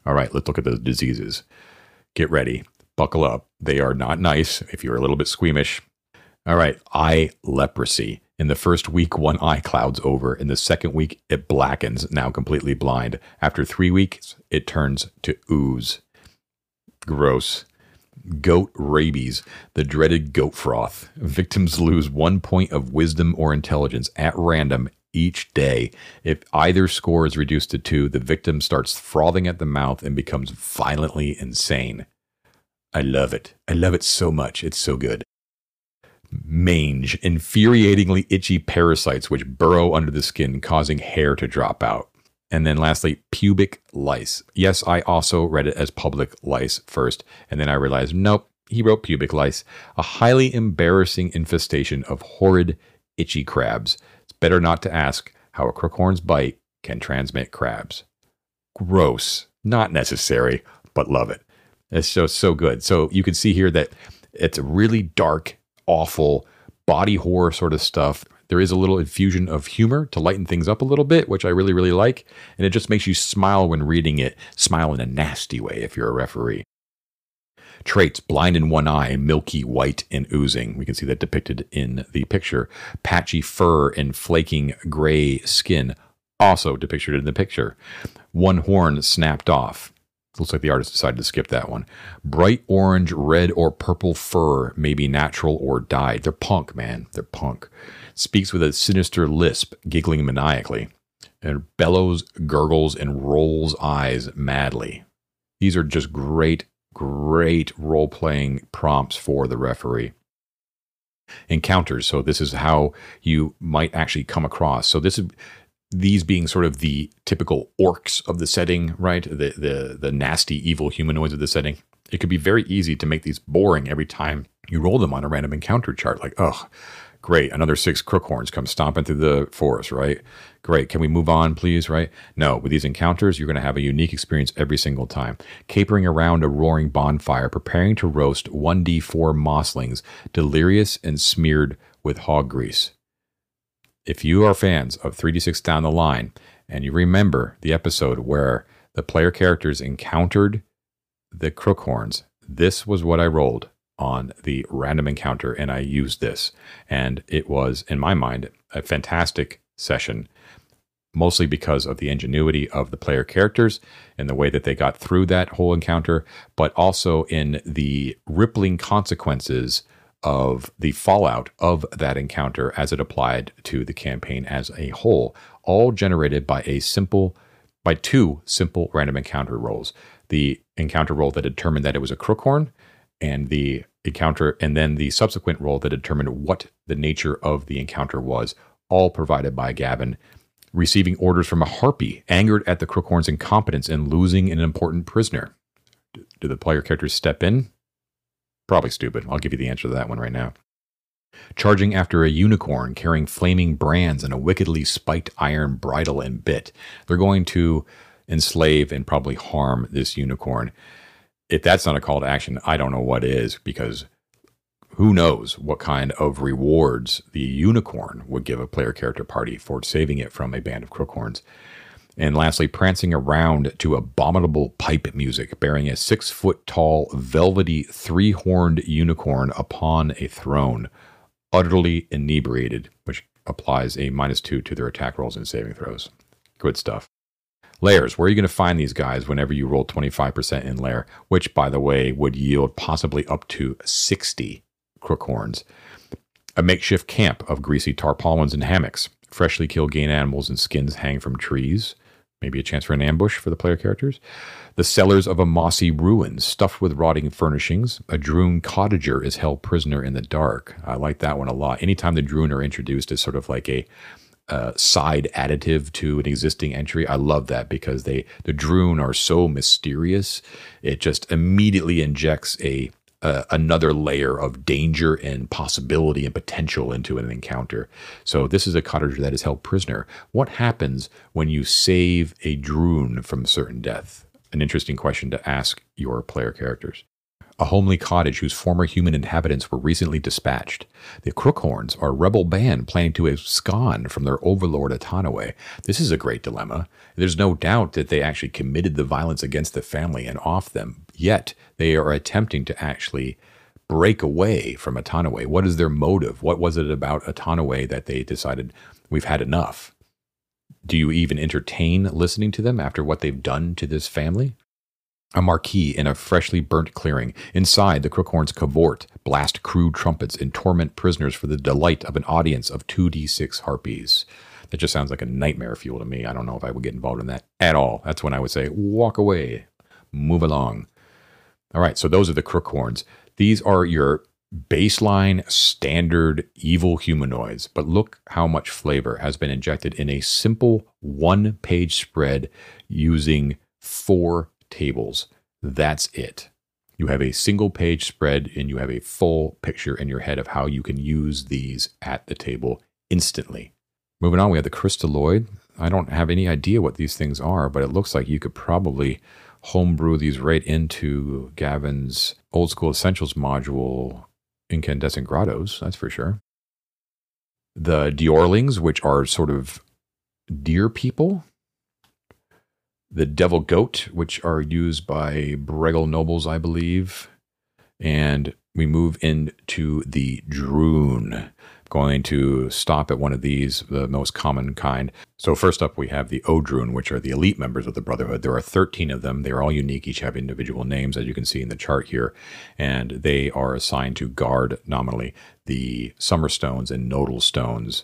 All right, let's look at the diseases. Get ready. Buckle up. They are not nice if you're a little bit squeamish. All right, eye leprosy. In the first week, one eye clouds over. In the second week, it blackens, now completely blind. After three weeks, it turns to ooze. Gross. Goat rabies, the dreaded goat froth. Victims lose one point of wisdom or intelligence at random each day. If either score is reduced to two, the victim starts frothing at the mouth and becomes violently insane. I love it. I love it so much. It's so good. Mange, infuriatingly itchy parasites which burrow under the skin, causing hair to drop out. And then lastly, pubic lice. Yes, I also read it as public lice first, and then I realized, nope, he wrote pubic lice, a highly embarrassing infestation of horrid, itchy crabs. Better not to ask how a crookhorn's bite can transmit crabs. Gross. Not necessary, but love it. It's just so good. So you can see here that it's a really dark, awful, body horror sort of stuff there is a little infusion of humor to lighten things up a little bit, which I really, really like. And it just makes you smile when reading it, smile in a nasty way if you're a referee. Traits blind in one eye, milky white and oozing. We can see that depicted in the picture. Patchy fur and flaking gray skin, also depicted in the picture. One horn snapped off. Looks like the artist decided to skip that one. Bright orange, red, or purple fur may be natural or dyed. They're punk, man. They're punk speaks with a sinister lisp, giggling maniacally, and bellows, gurgles, and rolls eyes madly. These are just great, great role playing prompts for the referee. Encounters. So this is how you might actually come across. So this is these being sort of the typical orcs of the setting, right? The the the nasty evil humanoids of the setting. It could be very easy to make these boring every time you roll them on a random encounter chart. Like, oh, Great. Another six crookhorns come stomping through the forest, right? Great. Can we move on, please? Right? No, with these encounters, you're going to have a unique experience every single time. Capering around a roaring bonfire, preparing to roast 1d4 mosslings, delirious and smeared with hog grease. If you are fans of 3d6 down the line, and you remember the episode where the player characters encountered the crookhorns, this was what I rolled on the random encounter and I used this. And it was, in my mind, a fantastic session, mostly because of the ingenuity of the player characters and the way that they got through that whole encounter, but also in the rippling consequences of the fallout of that encounter as it applied to the campaign as a whole, all generated by a simple, by two simple random encounter rolls. The encounter roll that determined that it was a crookhorn and the encounter and then the subsequent roll that determined what the nature of the encounter was all provided by gavin. Receiving orders from a harpy angered at the crookhorn's incompetence in losing an important prisoner. Do the player characters step in? Probably stupid. I'll give you the answer to that one right now. Charging after a unicorn carrying flaming brands and a wickedly spiked iron bridle and bit. They're going to enslave and probably harm this unicorn if that's not a call to action, I don't know what is because who knows what kind of rewards the unicorn would give a player character party for saving it from a band of crookhorns. And lastly, prancing around to abominable pipe music, bearing a six foot tall, velvety, three horned unicorn upon a throne, utterly inebriated, which applies a minus two to their attack rolls and saving throws. Good stuff. Lairs, where are you going to find these guys whenever you roll 25% in layer, which, by the way, would yield possibly up to 60 crookhorns? A makeshift camp of greasy tarpaulins and hammocks, freshly killed game animals and skins hang from trees. Maybe a chance for an ambush for the player characters. The cellars of a mossy ruin stuffed with rotting furnishings. A Drune cottager is held prisoner in the dark. I like that one a lot. Anytime the Drune are introduced as sort of like a uh, side additive to an existing entry. I love that because they the Drune are so mysterious. It just immediately injects a uh, another layer of danger and possibility and potential into an encounter. So this is a cottager that is held prisoner. What happens when you save a Drune from certain death? An interesting question to ask your player characters a homely cottage whose former human inhabitants were recently dispatched. The Crookhorns are a rebel band planning to abscond from their overlord Atanuwë. This is a great dilemma. There's no doubt that they actually committed the violence against the family and off them, yet they are attempting to actually break away from Atanuwë. What is their motive? What was it about Atanuwë that they decided we've had enough? Do you even entertain listening to them after what they've done to this family? A marquee in a freshly burnt clearing. Inside, the crookhorns cavort, blast crude trumpets, and torment prisoners for the delight of an audience of 2d6 harpies. That just sounds like a nightmare fuel to me. I don't know if I would get involved in that at all. That's when I would say, walk away, move along. All right, so those are the crookhorns. These are your baseline standard evil humanoids, but look how much flavor has been injected in a simple one page spread using four tables. That's it. You have a single page spread and you have a full picture in your head of how you can use these at the table instantly. Moving on, we have the crystalloid. I don't have any idea what these things are, but it looks like you could probably homebrew these right into Gavin's old school essentials module incandescent grottos, that's for sure. The Diorlings, which are sort of deer people, the devil goat, which are used by Breggle nobles, I believe. And we move into the Drune. Going to stop at one of these, the most common kind. So, first up, we have the Audrune, which are the elite members of the Brotherhood. There are 13 of them. They are all unique, each have individual names, as you can see in the chart here. And they are assigned to guard nominally the Summer Stones and Nodal Stones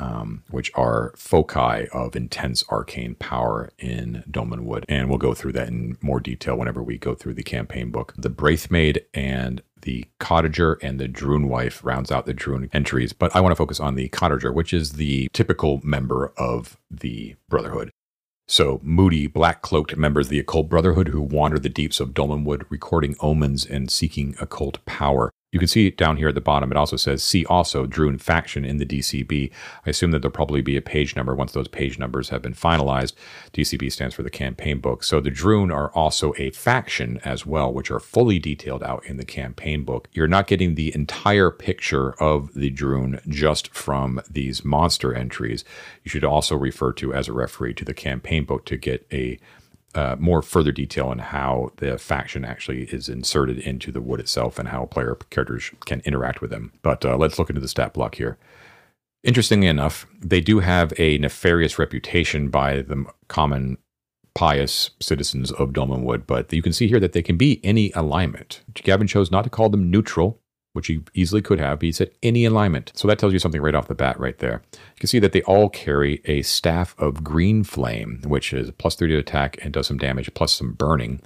um, which are foci of intense arcane power in Dolmenwood. And we'll go through that in more detail whenever we go through the campaign book. The Braithmaid and the Cottager and the Drune Wife rounds out the Drune entries, but I want to focus on the Cottager, which is the typical member of the Brotherhood. So, moody, black cloaked members of the occult brotherhood who wander the deeps of Dolmenwood, recording omens and seeking occult power. You can see down here at the bottom, it also says see also Drune faction in the DCB. I assume that there'll probably be a page number once those page numbers have been finalized. DCB stands for the campaign book. So the Drune are also a faction as well, which are fully detailed out in the campaign book. You're not getting the entire picture of the Drune just from these monster entries. You should also refer to, as a referee, to the campaign book to get a uh, more further detail on how the faction actually is inserted into the wood itself and how player characters can interact with them. But uh, let's look into the stat block here. Interestingly enough, they do have a nefarious reputation by the common pious citizens of Dolmenwood, but you can see here that they can be any alignment. Gavin chose not to call them neutral, which he easily could have. He said any alignment. So that tells you something right off the bat, right there. You can see that they all carry a staff of green flame, which is plus 30 to attack and does some damage, plus some burning.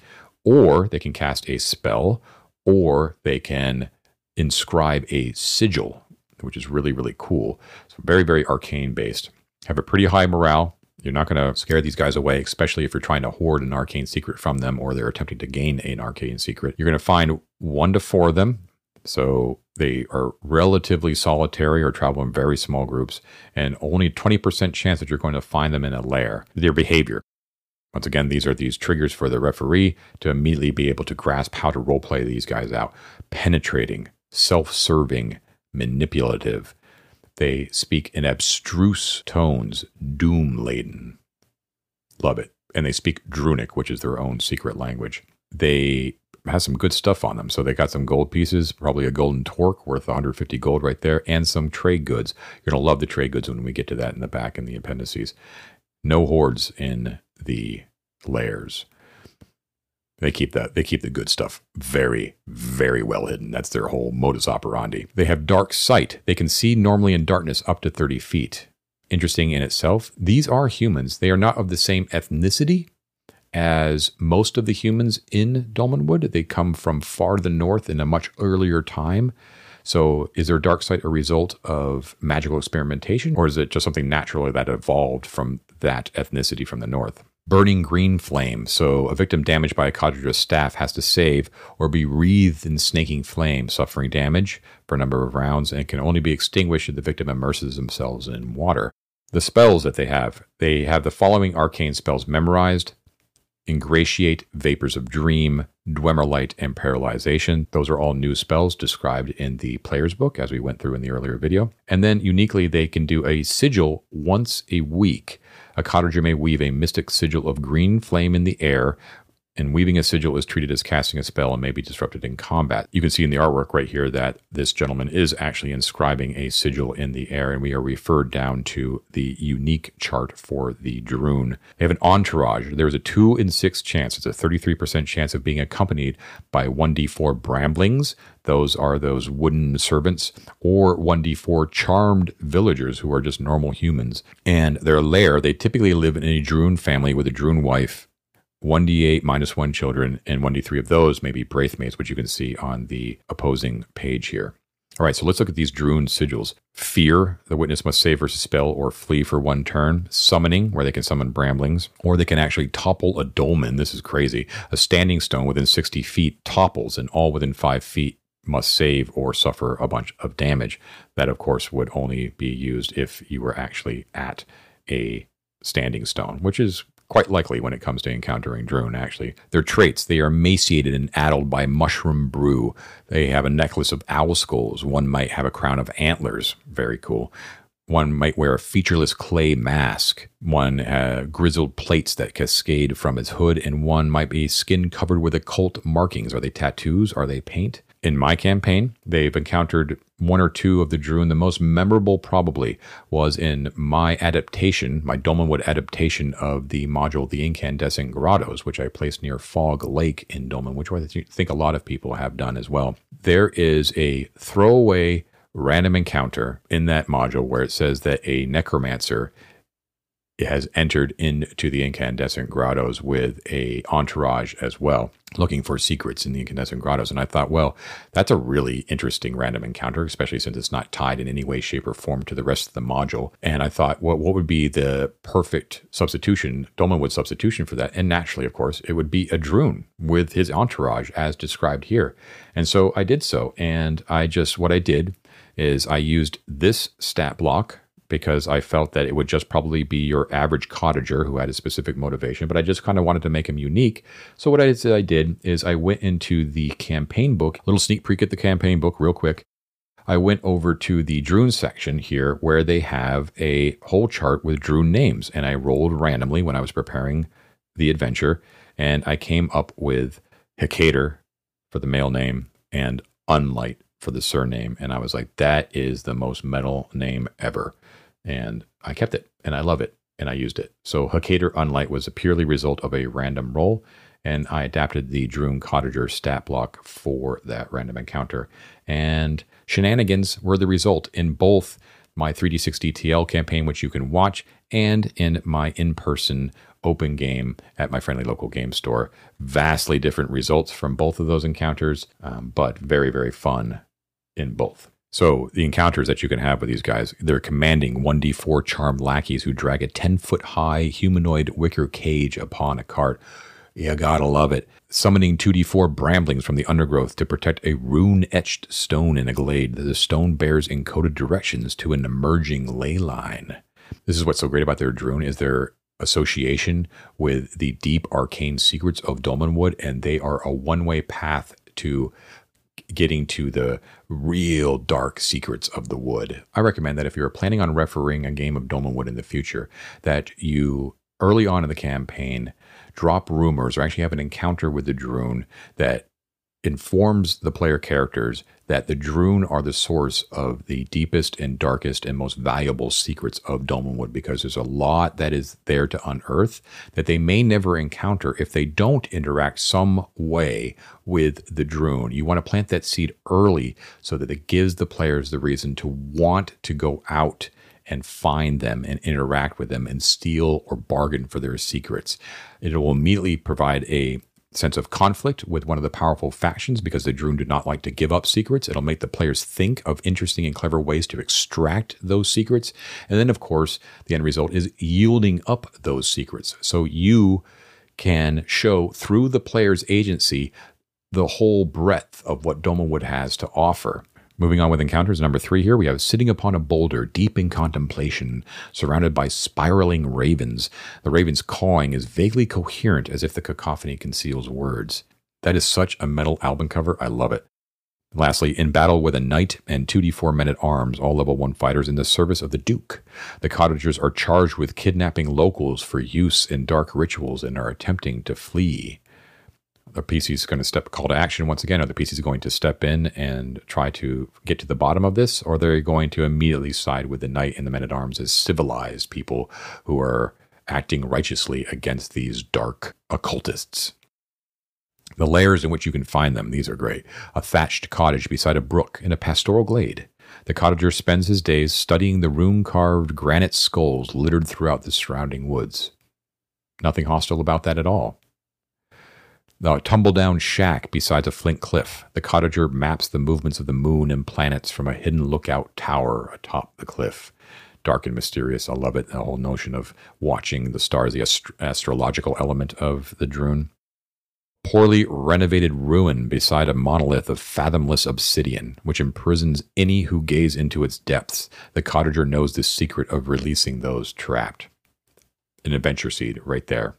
Or they can cast a spell, or they can inscribe a sigil, which is really, really cool. So very, very arcane based. Have a pretty high morale. You're not going to scare these guys away, especially if you're trying to hoard an arcane secret from them or they're attempting to gain an arcane secret. You're going to find one to four of them so they are relatively solitary or travel in very small groups, and only 20% chance that you're going to find them in a lair. Their behavior. Once again, these are these triggers for the referee to immediately be able to grasp how to roleplay these guys out. Penetrating, self serving, manipulative. They speak in abstruse tones, doom laden. Love it. And they speak Drunic, which is their own secret language. They has some good stuff on them. So they got some gold pieces, probably a golden torque worth 150 gold right there, and some trade goods. You're going to love the trade goods when we get to that in the back in the appendices. No hoards in the lairs. They keep that. They keep the good stuff very, very well hidden. That's their whole modus operandi. They have dark sight. They can see normally in darkness up to 30 feet. Interesting in itself. These are humans. They are not of the same ethnicity, as most of the humans in Dolmenwood. They come from far the north in a much earlier time. So, is their dark sight a result of magical experimentation, or is it just something naturally that evolved from that ethnicity from the north? Burning green flame. So, a victim damaged by a cottager's staff has to save or be wreathed in snaking flame, suffering damage for a number of rounds, and can only be extinguished if the victim immerses themselves in water. The spells that they have they have the following arcane spells memorized Ingratiate, Vapors of Dream, Dweomerlight, and Paralyzation. Those are all new spells described in the player's book as we went through in the earlier video. And then uniquely, they can do a sigil once a week. A cottager may weave a mystic sigil of green flame in the air and weaving a sigil is treated as casting a spell and may be disrupted in combat. You can see in the artwork right here that this gentleman is actually inscribing a sigil in the air, and we are referred down to the unique chart for the Drune. They have an entourage. There's a 2 in 6 chance, it's a 33% chance of being accompanied by 1d4 bramblings. Those are those wooden servants, or 1d4 charmed villagers who are just normal humans. And their lair, they typically live in a Drune family with a Drune wife 1d8 minus 1 children, and 1d3 of those may be Braithmaids, which you can see on the opposing page here. All right, so let's look at these Drune sigils. Fear, the witness must save versus spell or flee for one turn. Summoning, where they can summon bramblings, or they can actually topple a dolmen. This is crazy. A standing stone within 60 feet topples, and all within 5 feet must save or suffer a bunch of damage. That, of course, would only be used if you were actually at a standing stone, which is quite likely when it comes to encountering Drune, actually. Their traits they are emaciated and addled by mushroom brew. They have a necklace of owl skulls. One might have a crown of antlers. Very cool. One might wear a featureless clay mask. One uh, grizzled plates that cascade from its hood, and one might be skin covered with occult markings. Are they tattoos? Are they paint? In my campaign, they've encountered one or two of the Drune. The most memorable, probably, was in my adaptation, my Dolmenwood adaptation of the module, The Incandescent Grottos, which I placed near Fog Lake in Dolmen, which I think a lot of people have done as well. There is a throwaway random encounter in that module where it says that a necromancer has entered into the incandescent grottos with a entourage as well looking for secrets in the incandescent grottos. And i thought well that's a really interesting random encounter especially since it's not tied in any way shape or form to the rest of the module. And i thought well what would be the perfect substitution? Dolmenwood substitution for that. And naturally of course it would be a drune with his entourage as described here. And so i did so. And i just what i did is i used this stat block because I felt that it would just probably be your average cottager who had a specific motivation, but I just kind of wanted to make him unique. So what I did, I did is I went into the campaign book, little sneak peek at the campaign book real quick. I went over to the Drune section here where they have a whole chart with Drune names, and I rolled randomly when I was preparing the adventure, and I came up with Hikator for the male name and Unlight for the surname. And I was like, that is the most metal name ever. And I kept it and I love it and I used it. So Hikator Unlight was a purely result of a random roll. And I adapted the Drune Cottager stat block for that random encounter. And shenanigans were the result in both my 3D6 DTL campaign, which you can watch, and in my in person open game at my friendly local game store. Vastly different results from both of those encounters, um, but very, very fun in both. So the encounters that you can have with these guys, they're commanding 1d4 charmed lackeys who drag a 10 foot high humanoid wicker cage upon a cart. You gotta love it. Summoning 2d4 bramblings from the undergrowth to protect a rune etched stone in a glade. The stone bears encoded directions to an emerging ley line. This is what's so great about their Drune is their association with the deep arcane secrets of Dolmenwood, and they are a one-way path to getting to the real dark secrets of the wood. I recommend that if you're planning on refereeing a game of Dolmenwood in the future, that you early on in the campaign drop rumors or actually have an encounter with the Drune that informs the player characters that the Drune are the source of the deepest and darkest and most valuable secrets of Dolmenwood because there's a lot that is there to unearth that they may never encounter if they don't interact some way with the Drune. You want to plant that seed early so that it gives the players the reason to want to go out and find them and interact with them and steal or bargain for their secrets. It will immediately provide a sense of conflict with one of the powerful factions because the Drune do not like to give up secrets. It'll make the players think of interesting and clever ways to extract those secrets. And then, of course, the end result is yielding up those secrets. So you can show through the player's agency the whole breadth of what Dolmenwood has to offer. Moving on with encounters number three here, we have sitting upon a boulder, deep in contemplation, surrounded by spiraling ravens. The raven's cawing is vaguely coherent as if the cacophony conceals words. That is such a metal album cover. I love it. Lastly, in battle with a knight and 2d4 men at arms, all level 1 fighters in the service of the Duke. The cottagers are charged with kidnapping locals for use in dark rituals and are attempting to flee the PC is going to step call to action once again. Are the PCs going to step in and try to get to the bottom of this, or they're going to immediately side with the knight and the men at arms as civilized people who are acting righteously against these dark occultists? The layers in which you can find them, these are great. A thatched cottage beside a brook in a pastoral glade. The cottager spends his days studying the rune carved granite skulls littered throughout the surrounding woods. Nothing hostile about that at all. The tumble down shack beside a flint cliff. The cottager maps the movements of the moon and planets from a hidden lookout tower atop the cliff. Dark and mysterious. I love it. The whole notion of watching the stars, the ast- astrological element of the Drune. Poorly renovated ruin beside a monolith of fathomless obsidian, which imprisons any who gaze into its depths. The cottager knows the secret of releasing those trapped. An adventure seed right there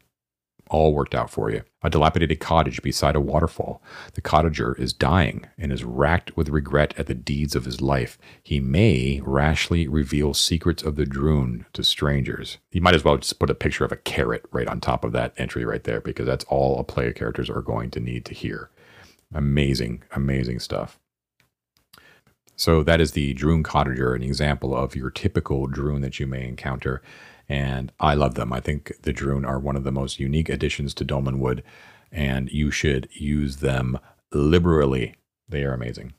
all worked out for you. A dilapidated cottage beside a waterfall. The cottager is dying and is racked with regret at the deeds of his life. He may rashly reveal secrets of the Drune to strangers. You might as well just put a picture of a carrot right on top of that entry right there because that's all a player characters are going to need to hear. Amazing, amazing stuff. So that is the Drune Cottager, an example of your typical Drune that you may encounter and I love them. I think the Drune are one of the most unique additions to Dolmenwood, and you should use them liberally. They are amazing.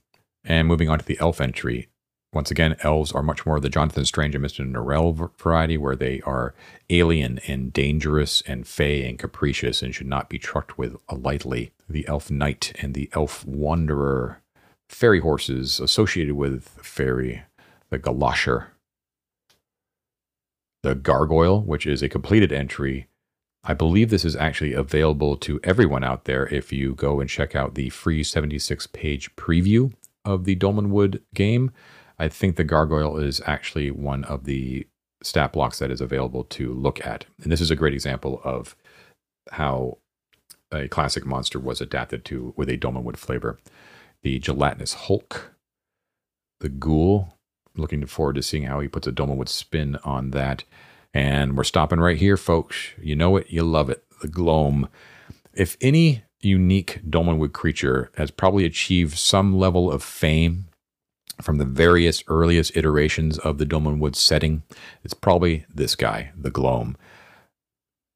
And moving on to the elf entry. Once again, elves are much more of the Jonathan Strange and Mr. Norrell variety, where they are alien and dangerous and fey and capricious and should not be trucked with lightly. The elf knight and the elf wanderer, fairy horses associated with fairy, the galosher, the Gargoyle, which is a completed entry. I believe this is actually available to everyone out there if you go and check out the free 76 page preview of the Dolmenwood game. I think the Gargoyle is actually one of the stat blocks that is available to look at. And this is a great example of how a classic monster was adapted to with a Dolmenwood flavor. The gelatinous Hulk, the Ghoul, looking forward to seeing how he puts a Dolmenwood spin on that. And we're stopping right here, folks. You know it, you love it. the Gloam. If any unique Dolmenwood creature has probably achieved some level of fame from the various earliest iterations of the Dolmenwood setting, it's probably this guy, the Gloam.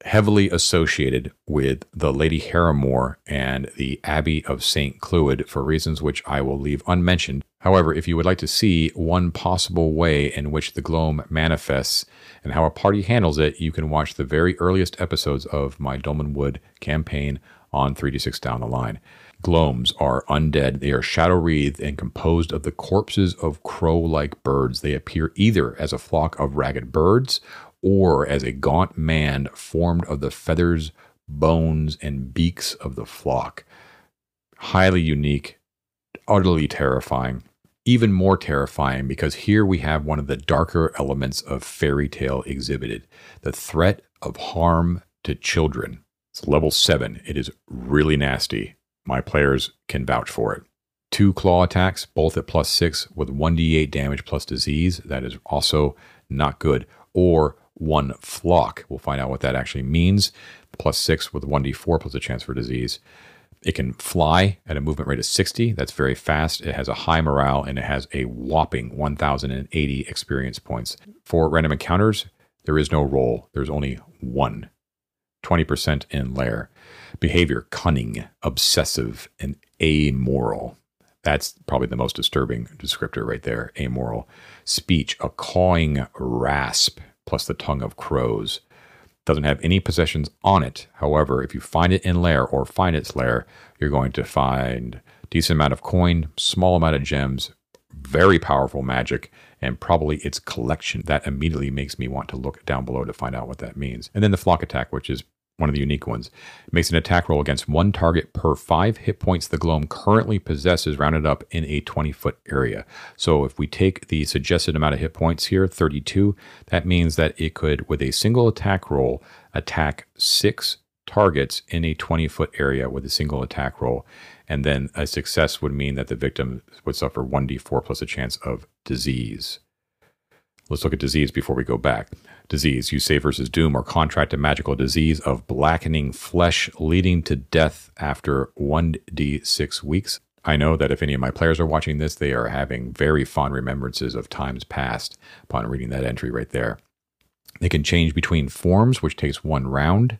Heavily associated with the Lady Harrowmore and the Abbey of St. Clwyd for reasons which I will leave unmentioned. However, if you would like to see one possible way in which the Gloam manifests and how a party handles it, you can watch the very earliest episodes of my Dolmenwood campaign on 3d6 down the line. Gloams are undead. They are shadow wreathed and composed of the corpses of crow like birds. They appear either as a flock of ragged birds or as a gaunt man formed of the feathers, bones, and beaks of the flock. Highly unique, utterly terrifying. Even more terrifying because here we have one of the darker elements of fairy tale exhibited the threat of harm to children. It's level seven. It is really nasty. My players can vouch for it. Two claw attacks, both at plus six with 1d8 damage plus disease. That is also not good. Or one flock. We'll find out what that actually means. Plus six with 1d4 plus a chance for disease. It can fly at a movement rate of 60. That's very fast. It has a high morale and it has a whopping 1,080 experience points. For random encounters, there is no roll, there's only one. 20% in lair. Behavior cunning, obsessive, and amoral. That's probably the most disturbing descriptor right there. Amoral. Speech, a cawing rasp, plus the tongue of crows. Doesn't have any possessions on it. However, if you find it in lair or find its lair, you're going to find decent amount of coin, small amount of gems, very powerful magic, and probably its collection. That immediately makes me want to look down below to find out what that means. And then the flock attack, which is one of the unique ones. It makes an attack roll against one target per five hit points the Gloam currently possesses, rounded up in a 20 foot area. So if we take the suggested amount of hit points here, 32, that means that it could, with a single attack roll, attack six targets in a 20 foot area with a single attack roll. And then a success would mean that the victim would suffer 1d4 plus a chance of disease. Let's look at disease before we go back. Disease, you say versus doom, or contract a magical disease of blackening flesh leading to death after 1d6 weeks. I know that if any of my players are watching this, they are having very fond remembrances of times past upon reading that entry right there. They can change between forms, which takes one round,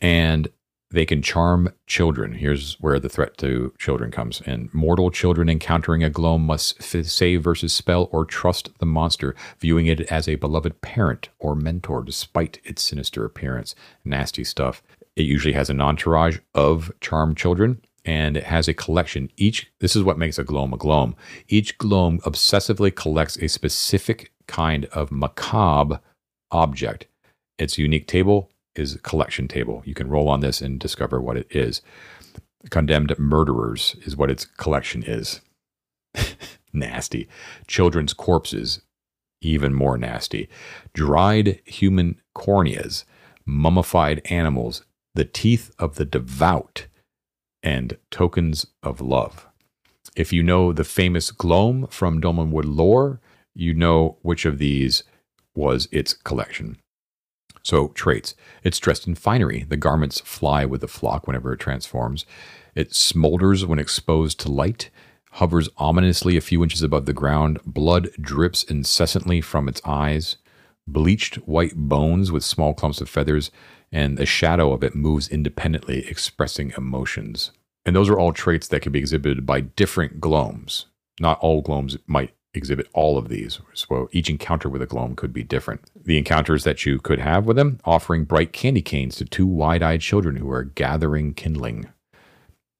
and they can charm children. Here's where the threat to children comes in. Mortal children encountering a gloam must f- save versus spell or trust the monster, viewing it as a beloved parent or mentor despite its sinister appearance. Nasty stuff. It usually has an entourage of charmed children and it has a collection. Each, this is what makes a gloam a gloam. Each gloam obsessively collects a specific kind of macabre object. Its unique table is a collection table. You can roll on this and discover what it is. Condemned murderers is what its collection is. <laughs> nasty. Children's corpses, even more nasty. Dried human corneas, mummified animals, the teeth of the devout, and tokens of love. If you know the famous Gloam from Dolmenwood lore, you know which of these was its collection. So, traits. It's dressed in finery. The garments fly with the flock whenever it transforms. It smolders when exposed to light, hovers ominously a few inches above the ground. Blood drips incessantly from its eyes. Bleached white bones with small clumps of feathers, and the shadow of it moves independently, expressing emotions. And those are all traits that can be exhibited by different gloams. Not all gloams might exhibit all of these. So each encounter with a gloam could be different. The encounters that you could have with them offering bright candy canes to two wide eyed children who are gathering kindling.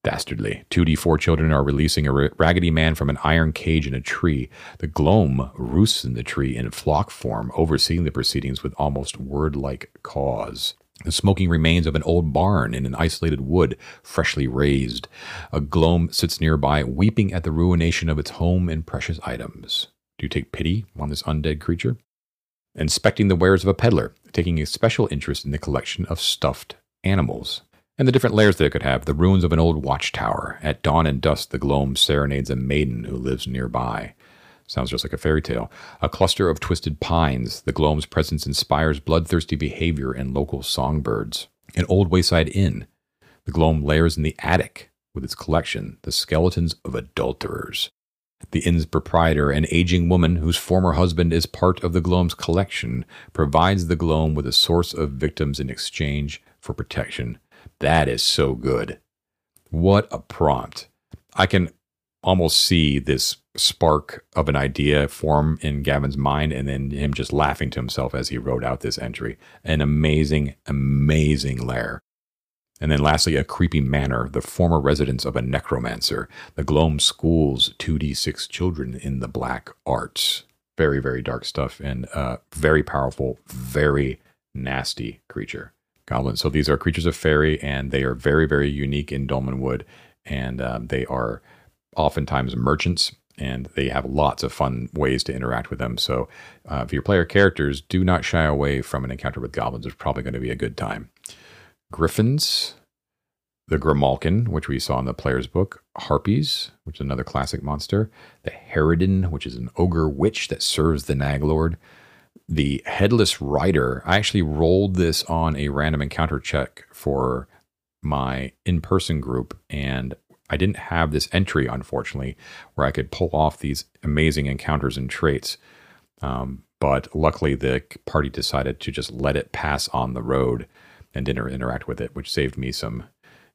Dastardly. 2d4 children are releasing a raggedy man from an iron cage in a tree. The gloam roosts in the tree in flock form, overseeing the proceedings with almost word like cause. The smoking remains of an old barn in an isolated wood, freshly raised. A gloam sits nearby, weeping at the ruination of its home and precious items. Do you take pity on this undead creature? Inspecting the wares of a peddler, taking a special interest in the collection of stuffed animals. And the different layers that it could have, the ruins of an old watchtower. At dawn and dusk, the gloam serenades a maiden who lives nearby. Sounds just like a fairy tale. A cluster of twisted pines. The gloam's presence inspires bloodthirsty behavior in local songbirds. An old wayside inn. The gloam lairs in the attic with its collection, the skeletons of adulterers. The inn's proprietor, an aging woman whose former husband is part of the gloam's collection, provides the gloam with a source of victims in exchange for protection. That is so good. What a prompt. I can almost see this spark of an idea form in Gavin's mind and then him just laughing to himself as he wrote out this entry. An amazing, amazing lair. And then lastly, a creepy manor, the former residence of a necromancer. The Gloam schools 2d6 children in the black arts. Very, very dark stuff and uh, very powerful, very nasty creature. Goblins. So these are creatures of fairy and they are very, very unique in Dolmenwood. And um, they are oftentimes merchants and they have lots of fun ways to interact with them. So, uh, if your player characters do not shy away from an encounter with goblins, it's probably going to be a good time. Griffins, the Grimalkin, which we saw in the player's book, Harpies, which is another classic monster, the Harridan, which is an ogre witch that serves the Naglord, the Headless Rider. I actually rolled this on a random encounter check for my in person group, and I didn't have this entry, unfortunately, where I could pull off these amazing encounters and traits. Um, but luckily, the party decided to just let it pass on the road and didn't interact with it, which saved me some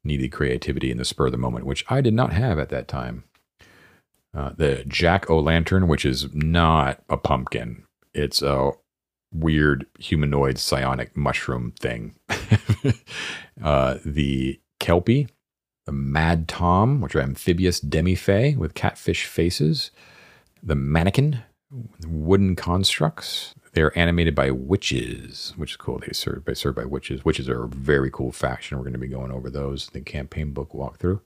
needed creativity in the spur of the moment, which I did not have at that time. Uh, the Jack O' Lantern, which is not a pumpkin, it's a weird humanoid psionic mushroom thing. <laughs> uh, the Kelpie, the Mad Tom, which are amphibious demi-fae with catfish faces, the Mannequin, wooden constructs. They're animated by witches, which is cool. They serve by served by witches. Witches are a very cool faction. We're going to be going over those in the campaign book walkthrough.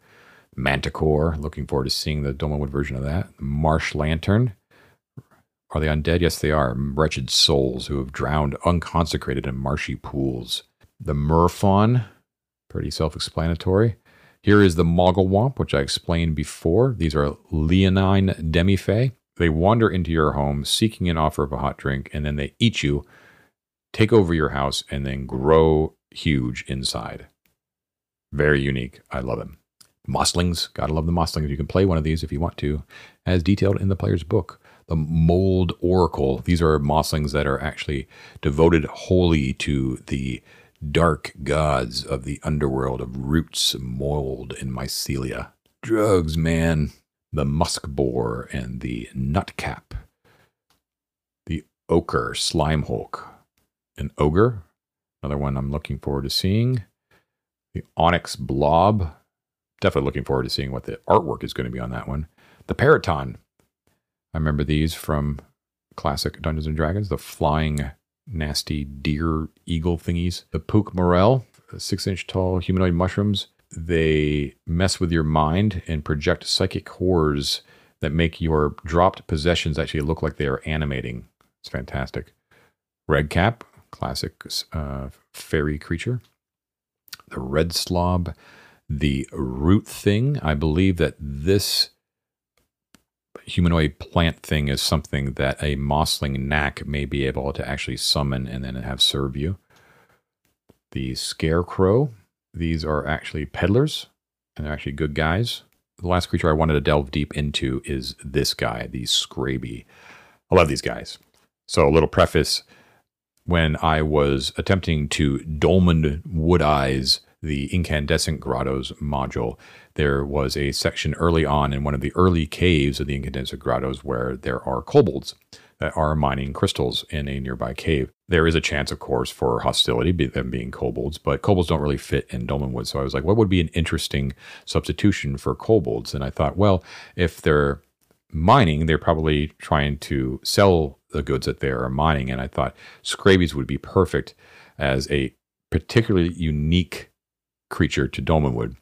Manticore, looking forward to seeing the Dolmenwood version of that. Marsh Lantern. Are they undead? Yes, they are. Wretched souls who have drowned unconsecrated in marshy pools. The Merfaun, pretty self explanatory. Here is the Mogglewomp, which I explained before. These are leonine demi-fae. They wander into your home seeking an offer of a hot drink, and then they eat you, take over your house, and then grow huge inside. Very unique. I love them. Mosslings. Gotta love the Mosslings. You can play one of these if you want to, as detailed in the player's book. The Mold Oracle. These are Mosslings that are actually devoted wholly to the dark gods of the underworld of roots, mold, and mycelia. Drugs, man. The musk boar and the nutcap. The ochre slime hulk. An ogre. Another one I'm looking forward to seeing. The onyx blob. Definitely looking forward to seeing what the artwork is going to be on that one. The Peryton. I remember these from classic Dungeons and Dragons. The flying nasty deer eagle thingies. The Pook Morel, six inch tall humanoid mushrooms. They mess with your mind and project psychic horrors that make your dropped possessions actually look like they are animating. It's fantastic. Redcap, classic uh, fairy creature. The Red Slob, the Root Thing. I believe that this humanoid plant thing is something that a mossling knack may be able to actually summon and then have serve you. The scarecrow, these are actually peddlers, and they're actually good guys. The last creature I wanted to delve deep into is this guy, the Scraby. I love these guys. So, a little preface when I was attempting to dolmen wood eyes the incandescent grottos module, there was a section early on in one of the early caves of the incandescent grottos where there are kobolds that are mining crystals in a nearby cave. There is a chance, of course, for hostility, them being kobolds, but kobolds don't really fit in Dolmenwood. So I was like, what would be an interesting substitution for kobolds? And I thought, well, if they're mining, they're probably trying to sell the goods that they are mining. And I thought Scrabies would be perfect as a particularly unique creature to Dolmenwood.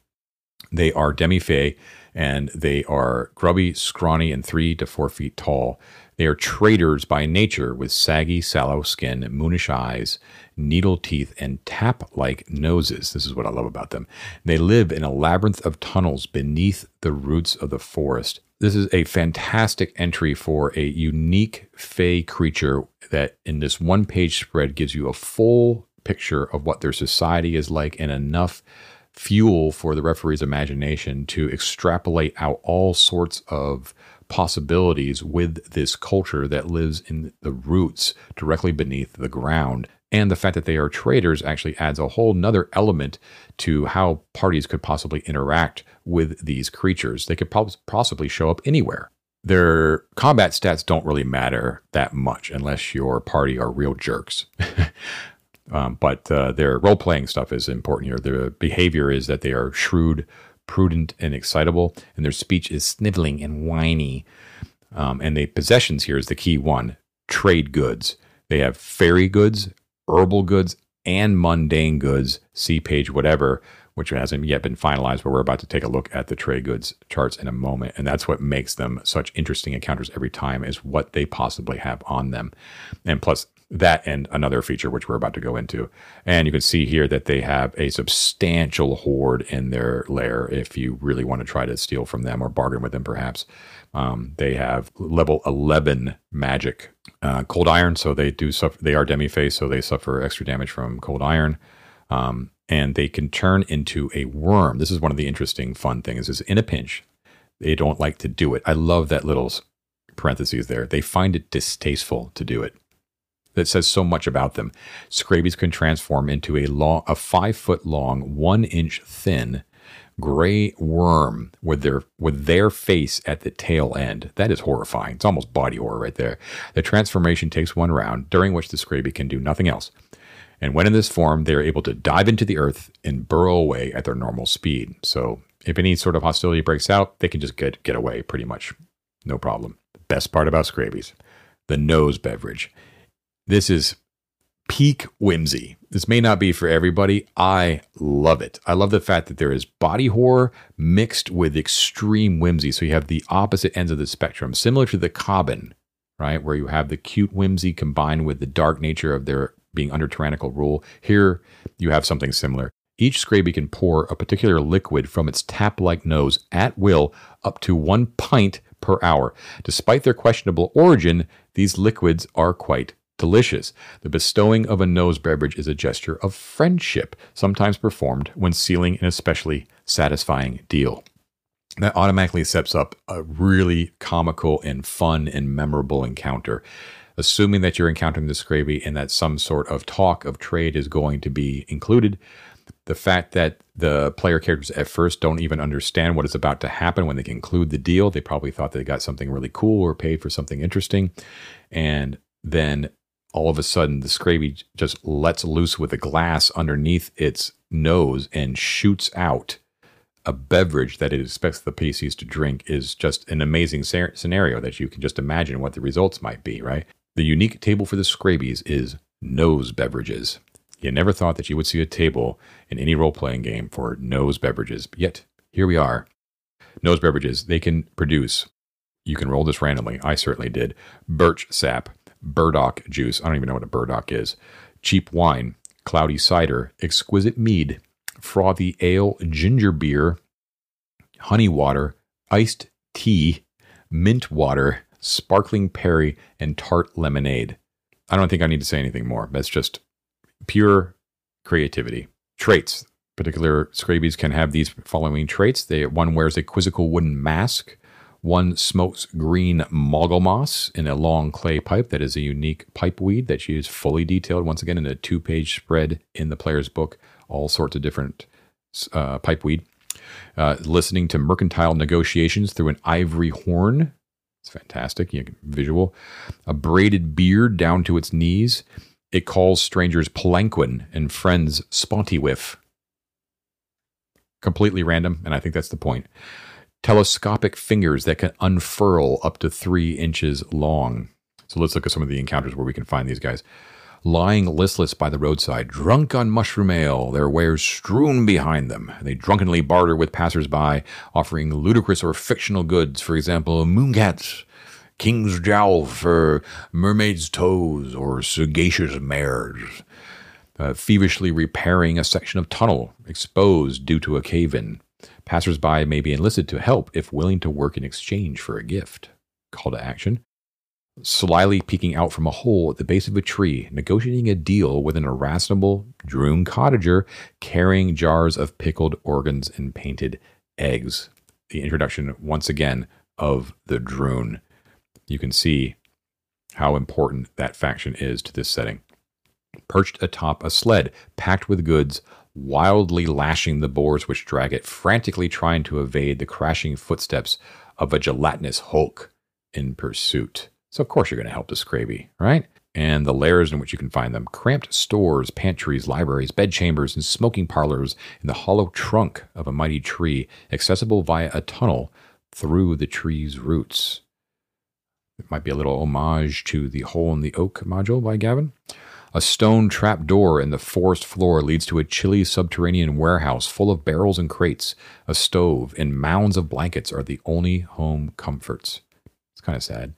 They are demi-fae and they are grubby, scrawny, and three to four feet tall. They are traders by nature with saggy, sallow skin, moonish eyes, needle teeth, and tap like noses. This is what I love about them. They live in a labyrinth of tunnels beneath the roots of the forest. This is a fantastic entry for a unique Fey creature that in this one page spread gives you a full picture of what their society is like and enough fuel for the referee's imagination to extrapolate out all sorts of possibilities with this culture that lives in the roots directly beneath the ground. And the fact that they are traders actually adds a whole nother element to how parties could possibly interact with these creatures. They could possibly show up anywhere. Their combat stats don't really matter that much unless your party are real jerks. <laughs> um, but uh, their role playing stuff is important here. Their behavior is that they are shrewd, prudent, and excitable, and their speech is sniveling and whiny. Um, and the possessions here is the key one trade goods. They have fairy goods, herbal goods, and mundane goods. See page whatever, which hasn't yet been finalized, but we're about to take a look at the trade goods charts in a moment. And that's what makes them such interesting encounters every time is what they possibly have on them. And plus that and another feature which we're about to go into. And you can see here that they have a substantial hoard in their lair if you really want to try to steal from them or bargain with them perhaps. Um, they have level 11 magic uh, cold iron, so they do suffer. They are demi-fae, so they suffer extra damage from cold iron. Um, and they can turn into a worm. This is one of the interesting, fun things is in a pinch, they don't like to do it. I love that little parentheses there. They find it distasteful to do it. That says so much about them. Scrabies can transform into a long, a five foot long, one inch thin gray worm with their with their face at the tail end. That is horrifying. It's almost body horror right there. The transformation takes one round, during which the Scrabie can do nothing else. And when in this form, they are able to dive into the earth and burrow away at their normal speed. So if any sort of hostility breaks out, they can just get, get away pretty much. No problem. The best part about Scrabies, the nose beverage. This is peak whimsy. This may not be for everybody. I love it. I love the fact that there is body horror mixed with extreme whimsy. So you have the opposite ends of the spectrum, similar to the Cobbin, right? Where you have the cute whimsy combined with the dark nature of their being under tyrannical rule. Here, you have something similar. Each Scrabie can pour a particular liquid from its tap like nose at will up to one pint per hour. Despite their questionable origin, these liquids are quite delicious. The bestowing of a nose beverage is a gesture of friendship, sometimes performed when sealing an especially satisfying deal. That automatically sets up a really comical and fun and memorable encounter assuming that you're encountering the Scrabie and that some sort of talk of trade is going to be included. The fact that the player characters at first don't even understand what is about to happen when they conclude the deal, they probably thought they got something really cool or paid for something interesting. And then all of a sudden, the Scrabie just lets loose with a glass underneath its nose and shoots out a beverage that it expects the PCs to drink is just an amazing scenario that you can just imagine what the results might be, right? The unique table for the Scrabies is nose beverages. You never thought that you would see a table in any role playing game for nose beverages, but yet here we are. Nose beverages, they can produce, you can roll this randomly, I certainly did, birch sap, burdock juice, I don't even know what a burdock is, cheap wine, cloudy cider, exquisite mead, frothy ale, ginger beer, honey water, iced tea, mint water, sparkling perry, and tart lemonade. I don't think I need to say anything more. That's just pure creativity. Traits. Particular Scrabies can have these following traits. They, one wears a quizzical wooden mask. One smokes green moggle moss in a long clay pipe that is a unique pipe weed that she is fully detailed once again in a two page spread in the player's book. All sorts of different uh, pipe weed. Uh, listening to mercantile negotiations through an ivory horn it's fantastic. You visual. A braided beard down to its knees. It calls strangers palanquin and friends spontiwiff. Completely random, and I think that's the point. Telescopic fingers that can unfurl up to three inches long. So let's look at some of the encounters where we can find these guys lying listless by the roadside, drunk on mushroom ale, their wares strewn behind them. They drunkenly barter with passers-by, offering ludicrous or fictional goods, for example, mooncats, king's jowl for mermaid's toes, or sagacious mares. Uh, feverishly repairing a section of tunnel exposed due to a cave-in. Passers-by may be enlisted to help if willing to work in exchange for a gift. Call to action slyly peeking out from a hole at the base of a tree, negotiating a deal with an irascible Drune cottager carrying jars of pickled organs and painted eggs. The introduction, once again, of the Drune. You can see how important that faction is to this setting. Perched atop a sled packed with goods, wildly lashing the boars which drag it, frantically trying to evade the crashing footsteps of a gelatinous hulk in pursuit. So, of course, you're going to help the Scraby, right? And the lairs in which you can find them cramped stores, pantries, libraries, bedchambers, and smoking parlors in the hollow trunk of a mighty tree, accessible via a tunnel through the tree's roots. It might be a little homage to the Hole in the Oak module by Gavin. A stone trap door in the forest floor leads to a chilly subterranean warehouse full of barrels and crates. A stove and mounds of blankets are the only home comforts. It's kind of sad.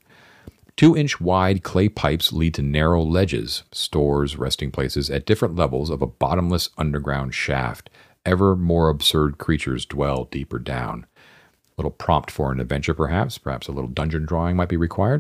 Two inch wide clay pipes lead to narrow ledges, stores, resting places at different levels of a bottomless underground shaft. Ever more absurd creatures dwell deeper down A little prompt for an adventure, perhaps. Perhaps a little dungeon drawing might be required.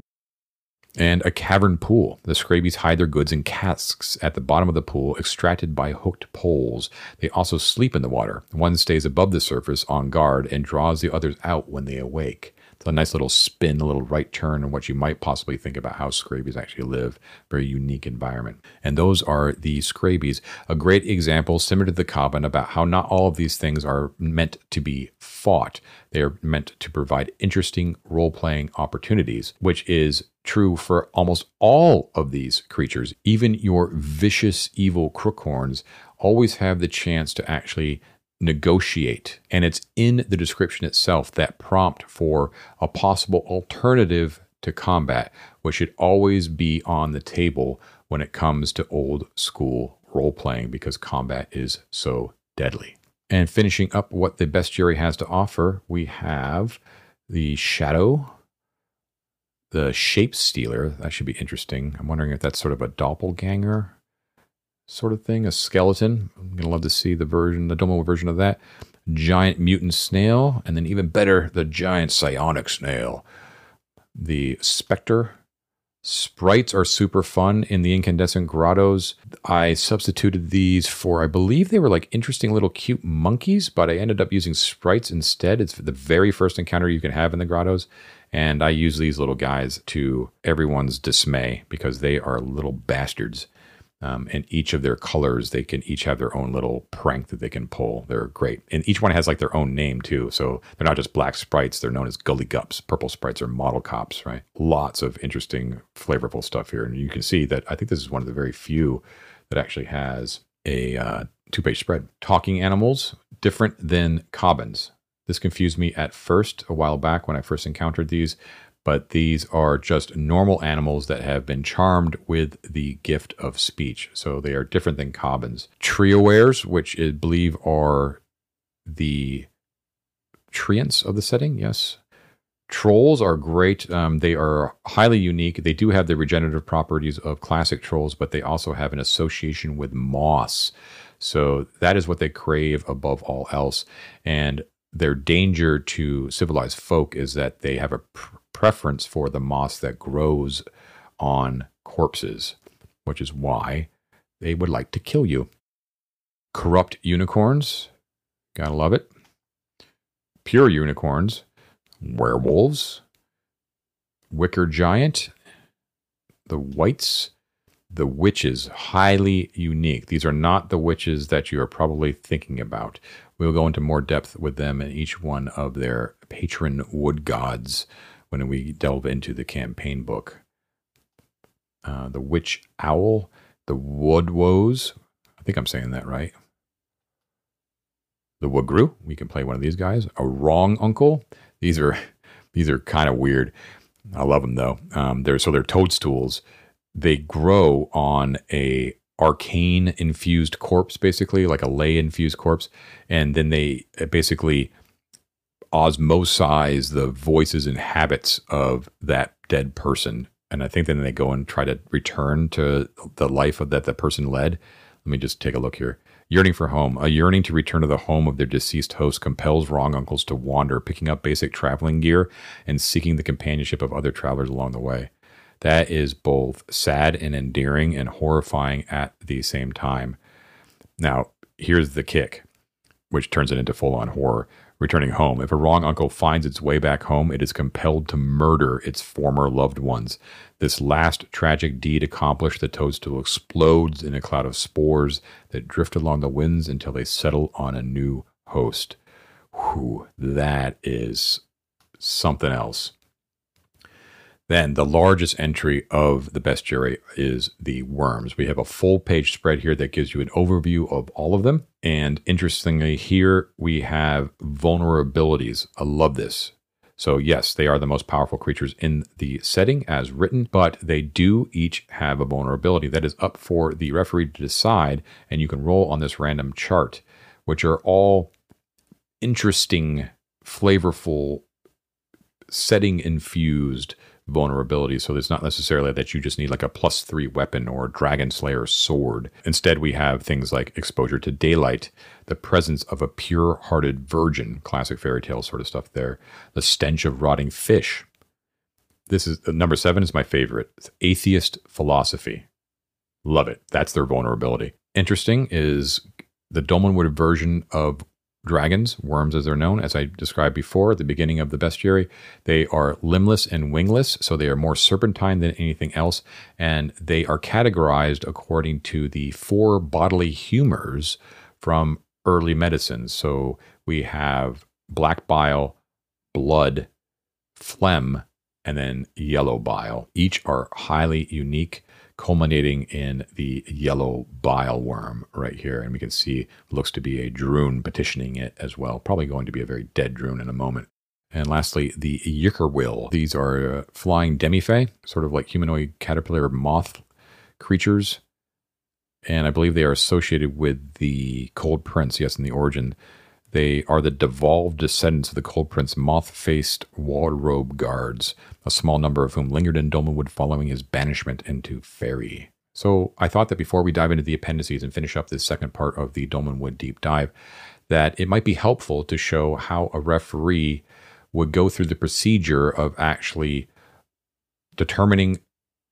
And a cavern pool. The Scrabies hide their goods in casks at the bottom of the pool, extracted by hooked poles. They also sleep in the water. One stays above the surface on guard and draws the others out when they awake. It's a nice little spin, a little right turn on what you might possibly think about how Scrabies actually live. Very unique environment. And those are the Scrabies. A great example, similar to the Cobban, about how not all of these things are meant to be fought. They are meant to provide interesting role playing opportunities, which is true for almost all of these creatures. Even your vicious, evil crookhorns always have the chance to actually negotiate. And it's in the description itself that prompt for a possible alternative to combat, which should always be on the table when it comes to old school role playing because combat is so deadly. And finishing up what the bestiary has to offer, we have the Shadow, the Shape Stealer. That should be interesting. I'm wondering if that's sort of a doppelganger sort of thing, a skeleton. I'm gonna love to see the version, the Domo version of that. Giant mutant snail, and then even better, the giant psionic snail. The specter sprites are super fun in the incandescent grottos. I substituted these for, I believe they were like interesting little cute monkeys, but I ended up using sprites instead. It's the very first encounter you can have in the grottos. And I use these little guys to everyone's dismay because they are little bastards. Um, and each of their colors, they can each have their own little prank that they can pull. They're great. And each one has like their own name too. So they're not just black sprites, they're known as gully gups. Purple sprites are model cops, right? Lots of interesting, flavorful stuff here. And you can see that I think this is one of the very few that actually has a uh, two page spread. Talking animals, different than Cobbins. This confused me at first a while back when I first encountered these but these are just normal animals that have been charmed with the gift of speech. So they are different than cobbins. Treoweres, which I believe are the treants of the setting, yes. Trolls are great. Um, they are highly unique. They do have the regenerative properties of classic trolls, but they also have an association with moss. So that is what they crave above all else. And their danger to civilized folk is that they have a pr- preference for the moss that grows on corpses, which is why they would like to kill you. Corrupt unicorns, gotta love it. Pure unicorns, werewolves, wicker giant, the wights, the witches, highly unique. These are not the witches that you are probably thinking about. We'll go into more depth with them in each one of their patron wood gods when we delve into the campaign book. Uh, the Witch Owl, the Woodwoes. I think I'm saying that right. The Woodgrue. We can play one of these guys. A Wrong Uncle. These are <laughs> these are kind of weird. I love them though. Um, they're so they're toadstools. They grow on a arcane infused corpse, basically like a ley infused corpse, and then they basically osmosize the voices and habits of that dead person. And I think then they go and try to return to the life of that the person led. Let me just take a look here. Yearning for home. A yearning to return to the home of their deceased host compels wrong uncles to wander, picking up basic traveling gear and seeking the companionship of other travelers along the way. That is both sad and endearing and horrifying at the same time. Now, here's the kick, which turns it into full on horror. Returning home, if a wrong uncle finds its way back home, it is compelled to murder its former loved ones. This last tragic deed accomplished, the toadstool explodes in a cloud of spores that drift along the winds until they settle on a new host. Whew, that is something else. Then the largest entry of the bestiary is the worms. We have a full page spread here that gives you an overview of all of them. And interestingly, here we have vulnerabilities. I love this. So, yes, they are the most powerful creatures in the setting as written, but they do each have a vulnerability that is up for the referee to decide. And you can roll on this random chart, which are all interesting, flavorful, setting infused vulnerability. So it's not necessarily that you just need like a plus three weapon or Dragon Slayer sword. Instead, we have things like exposure to daylight, the presence of a pure hearted virgin, classic fairy tale sort of stuff there, the stench of rotting fish. This is uh, number seven is my favorite. It's atheist philosophy. Love it. That's their vulnerability. Interesting is the Dolmenwood version of dragons, worms as they're known, as I described before at the beginning of the bestiary. They are limbless and wingless, so they are more serpentine than anything else, and they are categorized according to the four bodily humors from early medicine. So we have black bile, blood, phlegm, and then yellow bile. Each are highly unique culminating in the yellow bile worm right here. And we can see looks to be a drune petitioning it as well. Probably going to be a very dead drune in a moment. And lastly, the Yickerwill. These are uh, flying demi-fae, sort of like humanoid caterpillar moth creatures. And I believe they are associated with the Cold Prince, yes, in the origin. They are the devolved descendants of the Cold Prince moth faced wardrobe guards, a small number of whom lingered in Dolmenwood following his banishment into Faerie. So I thought that before we dive into the appendices and finish up this second part of the Dolmenwood deep dive, that it might be helpful to show how a referee would go through the procedure of actually determining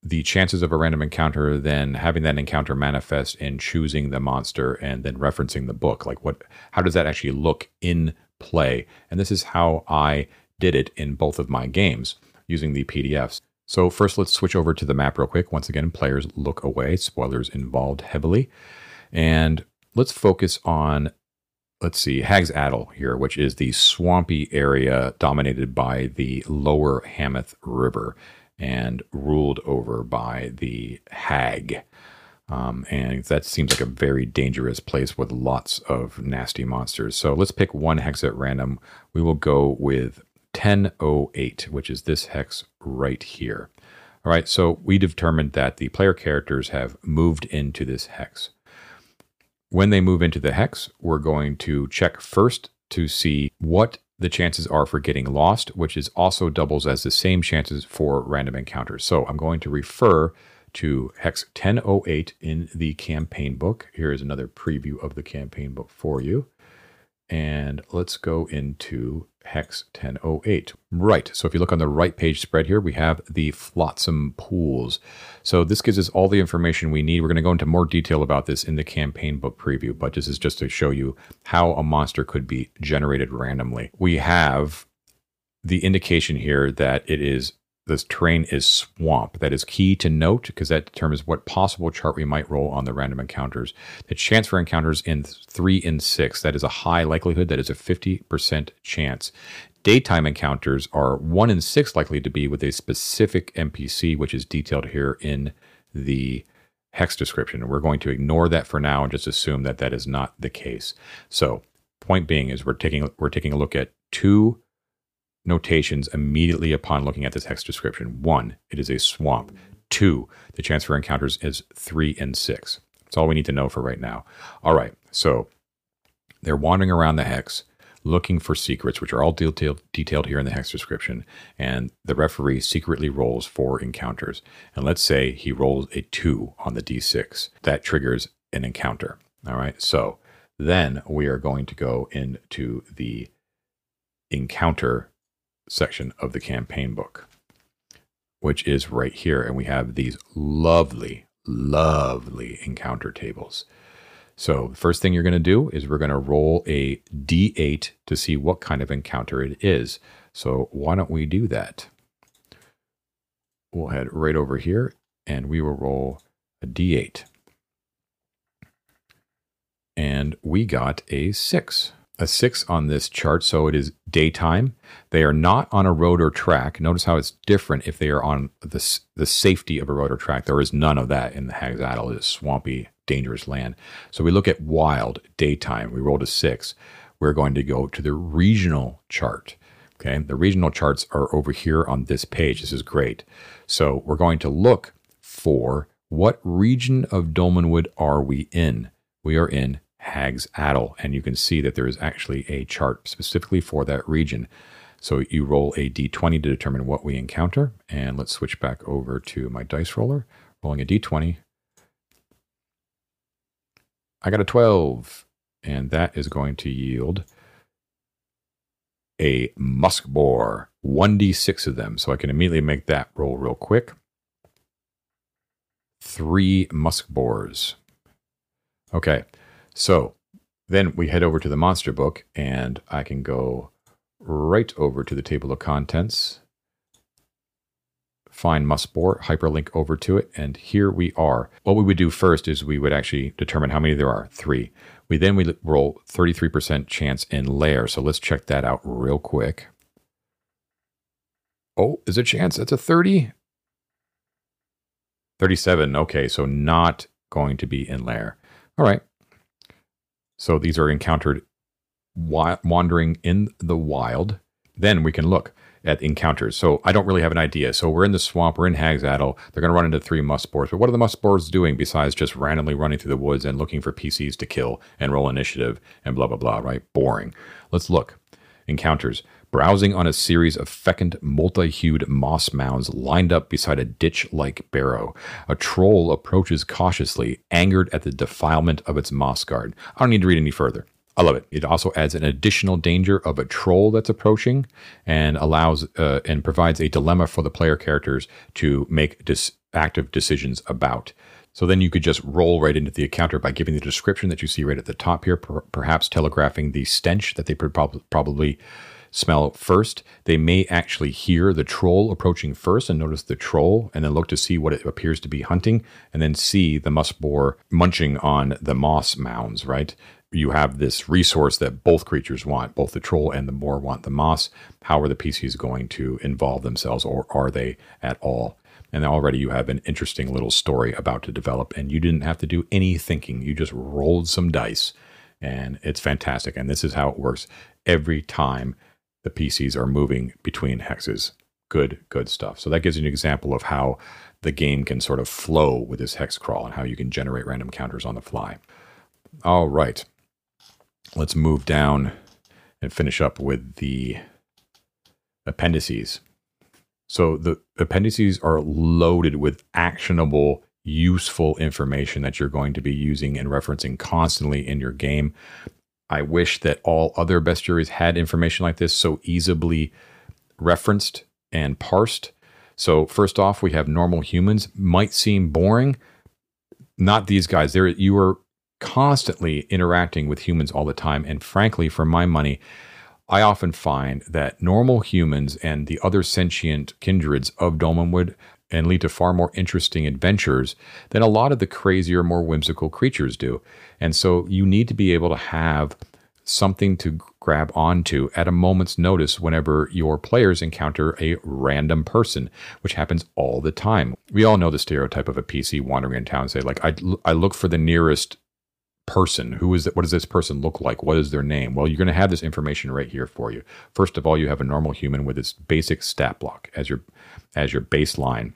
the chances of a random encounter, then having that encounter manifest in choosing the monster and then referencing the book. Like what how does that actually look in play? And this is how I did it in both of my games using the PDFs. So first let's switch over to the map real quick. Once again, players look away, spoilers involved heavily. And let's focus on let's see, Hag's Addle here, which is the swampy area dominated by the lower Hamath River and ruled over by the hag. Um, and that seems like a very dangerous place with lots of nasty monsters. So let's pick one hex at random. We will go with 1008, which is this hex right here. All right, so we determined that the player characters have moved into this hex. When they move into the hex, we're going to check first to see what the chances are for getting lost, which is also doubles as the same chances for random encounters. So I'm going to refer to hex 1008 in the campaign book. Here is another preview of the campaign book for you. And let's go into hex 1008. Right. So if you look on the right page spread here, we have the flotsam pools. So this gives us all the information we need. We're going to go into more detail about this in the campaign book preview, but this is just to show you how a monster could be generated randomly. We have the indication here that it is this terrain is swamp. That is key to note because that determines what possible chart we might roll on the random encounters. The chance for encounters in three and six, that is a high likelihood, that is a 50% chance. Daytime encounters are one in six likely to be with a specific NPC, which is detailed here in the hex description. We're going to ignore that for now and just assume that that is not the case. So, point being is we're taking we're taking a look at two notations immediately upon looking at this hex description. One, it is a swamp. Two, the chance for encounters is three and six. That's all we need to know for right now. All right, so they're wandering around the hex looking for secrets, which are all detailed, detailed here in the hex description. And the referee secretly rolls four encounters. And let's say he rolls a two on the d6. That triggers an encounter. All right, so then we are going to go into the encounter section of the campaign book, which is right here. And we have these lovely, lovely encounter tables. So, the first thing you're going to do is we're going to roll a d8 to see what kind of encounter it is. So, why don't we do that? We'll head right over here and we will roll a d8. And we got a 6 a six on this chart, so it is daytime. They are not on a road or track. Notice how it's different if they are on the, the safety of a road or track. There is none of that in the Hag's. It is swampy, dangerous land. So we look at wild, daytime. We rolled a six. We're going to go to the regional chart. Okay, the regional charts are over here on this page. This is great. So we're going to look for what region of Dolmenwood are we in? We are in Hag's Addle, and you can see that there is actually a chart specifically for that region. So you roll a d20 to determine what we encounter, and let's switch back over to my dice roller, rolling a d20. I got a 12, and that is going to yield a musk boar, 1d6 of them. So I can immediately make that roll real quick. Three musk boars. Okay, so then we head over to the monster book, and I can go right over to the table of contents, find Muskboar, hyperlink over to it, and here we are. What we would do first is we would actually determine how many there are, three. We then we roll 33% chance in lair, so let's check that out real quick. Oh, is a chance? That's a 30? 37, okay, so not going to be in lair. All right, so these are encountered wandering in the wild. Then we can look at encounters. So I don't really have an idea. So we're in the swamp, we're in Hag's Addle. They're going to run into three muskboars. But what are the muskboars doing besides just randomly running through the woods and looking for PCs to kill and roll initiative and blah, blah, blah, right? Boring. Let's look. Encounters. Browsing on a series of fecund, multi hued moss mounds lined up beside a ditch like barrow, a troll approaches cautiously, angered at the defilement of its moss guard. I don't need to read any further. I love it. It also adds an additional danger of a troll that's approaching and allows uh, and provides a dilemma for the player characters to make dis- active decisions about. So then you could just roll right into the encounter by giving the description that you see right at the top here, per- perhaps telegraphing the stench that they probably smell first. They may actually hear the troll approaching first and notice the troll and then look to see what it appears to be hunting and then see the musk boar munching on the moss mounds, right? You have this resource that both creatures want, both the troll and the boar want the moss. How are the PCs going to involve themselves or are they at all? And already you have an interesting little story about to develop, and you didn't have to do any thinking. You just rolled some dice, and it's fantastic. And this is how it works every time the PCs are moving between hexes. Good, good stuff. So that gives you an example of how the game can sort of flow with this hex crawl and how you can generate random counters on the fly. All right. Let's move down and finish up with the appendices. So the appendices are loaded with actionable, useful information that you're going to be using and referencing constantly in your game. I wish that all other bestiaries had information like this so easily referenced and parsed. So first off, we have normal humans. Might seem boring. Not these guys. There you are constantly interacting with humans all the time. And frankly, for my money, I often find that normal humans and the other sentient kindreds of Dolmenwood and lead to far more interesting adventures than a lot of the crazier, more whimsical creatures do. And so you need to be able to have something to grab onto at a moment's notice whenever your players encounter a random person, which happens all the time. We all know the stereotype of a PC wandering in town say like I I look for the nearest person. Who is it? What does this person look like? What is their name? Well, you're going to have this information right here for you. First of all, you have a normal human with its basic stat block as your as your baseline.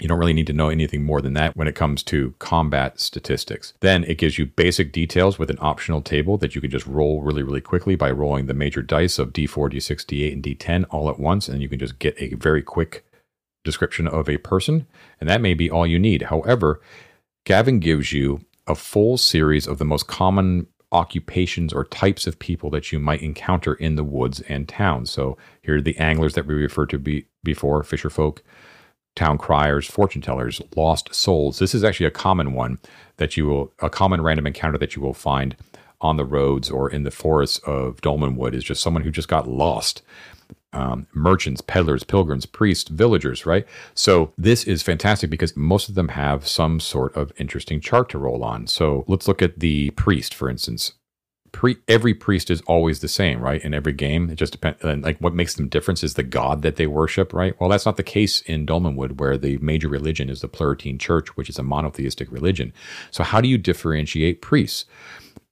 You don't really need to know anything more than that when it comes to combat statistics. Then it gives you basic details with an optional table that you can just roll really, really quickly by rolling the major dice of d4, d6, d8, and d10 all at once. And you can just get a very quick description of a person. And that may be all you need. However, Gavin gives you a full series of the most common occupations or types of people that you might encounter in the woods and towns. So here are the anglers that we referred to be, before, fisher folk, town criers, fortune tellers, lost souls. This is actually a common one. that you will, a common random encounter that you will find on the roads or in the forests of Dolmenwood is just someone who just got lost. Um, merchants, peddlers, pilgrims, priests, villagers, right? So this is fantastic because most of them have some sort of interesting chart to roll on. So let's look at the priest, for instance pre every priest is always the same, right? In every game, it just depends. And Like what makes them different is the god that they worship, right? Well, that's not the case in Dolmenwood, where the major religion is the Pluritine Church, which is a monotheistic religion. So how do you differentiate priests?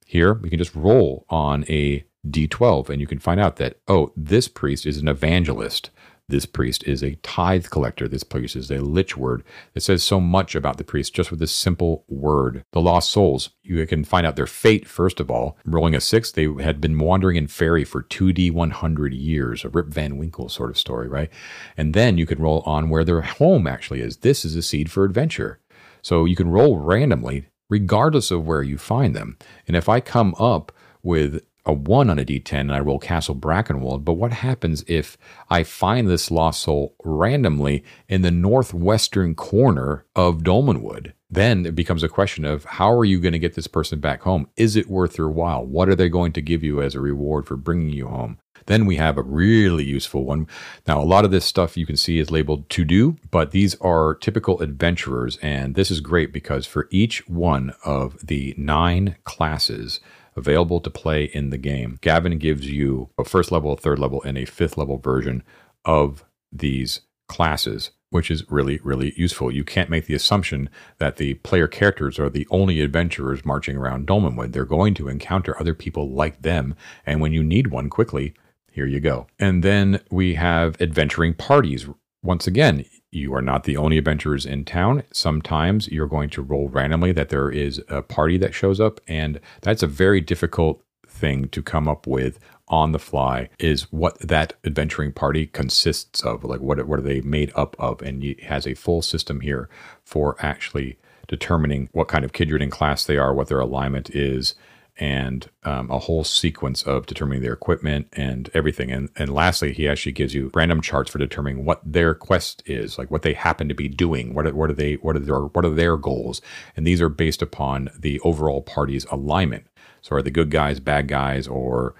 Here, we can just roll on a d12, and you can find out that oh, this priest is an evangelist. This priest is a tithe collector. This priest is a lich word that says so much about the priest just with this simple word. The lost souls, you can find out their fate, first of all. Rolling a six, they had been wandering in fairy for 2D100 years, a Rip Van Winkle sort of story, right? And then you can roll on where their home actually is. This is a seed for adventure. So you can roll randomly regardless of where you find them. And if I come up with a 1 on a d10 and I roll Castle Brackenwold. But what happens if I find this lost soul randomly in the northwestern corner of Dolmenwood? Then it becomes a question of how are you going to get this person back home? Is it worth your while? What are they going to give you as a reward for bringing you home? Then we have a really useful one. Now, a lot of this stuff you can see is labeled to do, but these are typical adventurers. And this is great because for each one of the nine classes, available to play in the game. Gavin gives you a first level, a third level, and a fifth level version of these classes, which is really, really useful. You can't make the assumption that the player characters are the only adventurers marching around Dolmenwood. They're going to encounter other people like them, and when you need one quickly, here you go. And then we have adventuring parties. Once again, you are not the only adventurers in town. Sometimes you're going to roll randomly that there is a party that shows up, and that's a very difficult thing to come up with on the fly is what that adventuring party consists of like what what are they made up of and it has a full system here for actually determining what kind of kindred class they are what their alignment is and um, a whole sequence of determining their equipment and everything. And and lastly, he actually gives you random charts for determining what their quest is, like what they happen to be doing. What are, what are they? What are their what are their goals? And these are based upon the overall party's alignment. So are the good guys, bad guys, or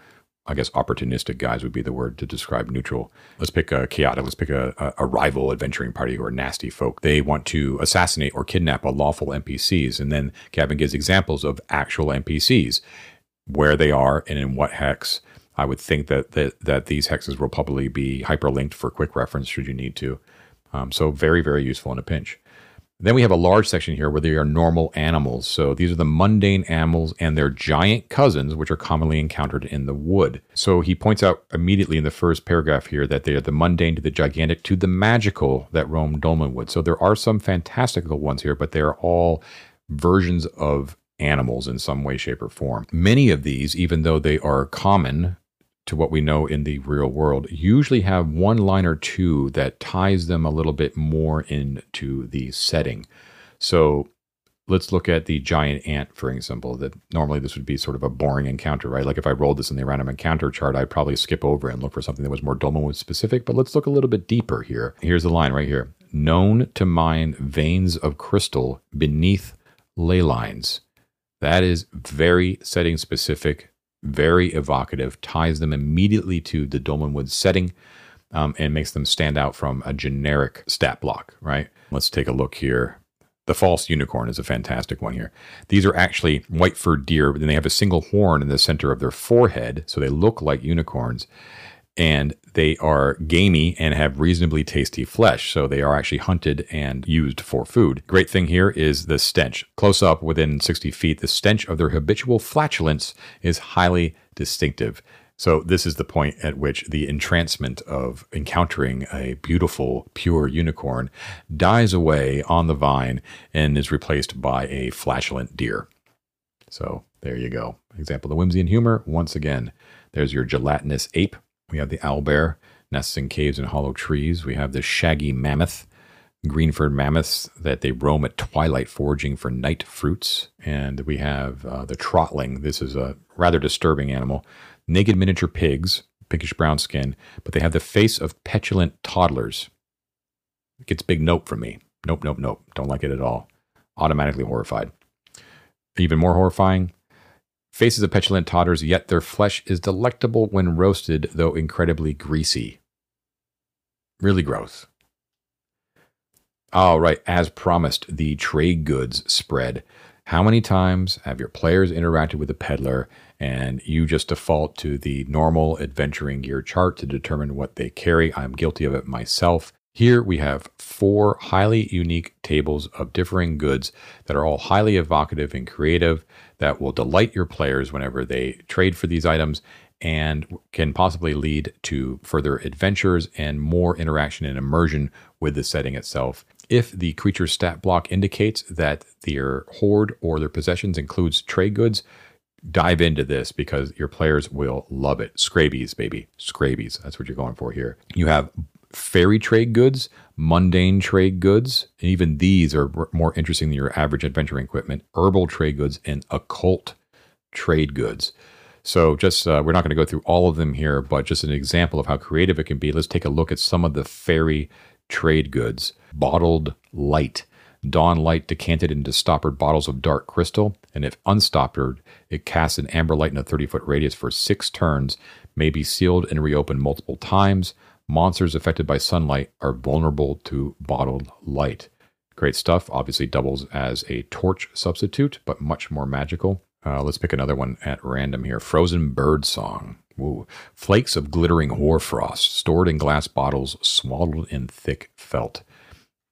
I guess opportunistic guys would be the word to describe neutral. Let's pick a chaotic. Let's pick a, a, rival adventuring party who are nasty folk. They want to assassinate or kidnap a lawful NPCs. And then Gavin gives examples of actual NPCs, where they are and in what hex. I would think that, that, that these hexes will probably be hyperlinked for quick reference should you need to. Um, so very, very useful in a pinch. Then we have a large section here where they are normal animals. So these are the mundane animals and their giant cousins, which are commonly encountered in the wood. So he points out immediately in the first paragraph here that they are the mundane to the gigantic to the magical that roam Dolmenwood. So there are some fantastical ones here, but they are all versions of animals in some way, shape, or form. Many of these, even though they are common to what we know in the real world usually have one line or two that ties them a little bit more into the setting. So let's look at the giant ant, for example. That normally this would be sort of a boring encounter, right? Like if I rolled this in the random encounter chart, I'd probably skip over and look for something that was more Dolmenwood specific. But let's look a little bit deeper here. Here's the line right here: known to mine veins of crystal beneath ley lines. That is very setting specific very evocative, ties them immediately to the Dolmenwood setting, um, and makes them stand out from a generic stat block, right? Let's take a look here. The false unicorn is a fantastic one here. These are actually white furred deer, but then they have a single horn in the center of their forehead, so they look like unicorns and they are gamey and have reasonably tasty flesh. So they are actually hunted and used for food. Great thing here is the stench. Close up within 60 feet, the stench of their habitual flatulence is highly distinctive. So this is the point at which the entrancement of encountering a beautiful, pure unicorn dies away on the vine and is replaced by a flatulent deer. So there you go. Example, of the whimsy and humor. Once again, there's your gelatinous ape we have the owlbear, nests in caves and hollow trees. We have the shaggy mammoth, green-furred mammoths that they roam at twilight foraging for night fruits. And we have uh, the trotling. This is a rather disturbing animal. Naked miniature pigs, pinkish brown skin, but they have the face of petulant toddlers. It gets big nope from me. Nope, nope, nope. Don't like it at all. Automatically horrified. Even more horrifying, faces of petulant totters, yet their flesh is delectable when roasted, though incredibly greasy. Really gross. All right, as promised, the trade goods spread. How many times have your players interacted with a peddler and you just default to the normal adventuring gear chart to determine what they carry? I'm guilty of it myself. Here we have four highly unique tables of differing goods that are all highly evocative and creative that will delight your players whenever they trade for these items and can possibly lead to further adventures and more interaction and immersion with the setting itself. If the creature's stat block indicates that their hoard or their possessions includes trade goods, dive into this because your players will love it. Scrabies, baby. Scrabies. That's what you're going for here. You have fairy trade goods, mundane trade goods, and even these are more interesting than your average adventuring equipment, herbal trade goods, and occult trade goods. So, just uh, we're not going to go through all of them here, but just an example of how creative it can be. Let's take a look at some of the fairy trade goods. Bottled light. Dawn light decanted into stoppered bottles of dark crystal, and if unstoppered, it casts an amber light in a 30 foot radius for six turns, may be sealed and reopened multiple times. Monsters affected by sunlight are vulnerable to bottled light. Great stuff. Obviously, doubles as a torch substitute, but much more magical. Uh, let's pick another one at random here. Frozen Bird Song. Ooh. Flakes of glittering hoarfrost stored in glass bottles, swaddled in thick felt.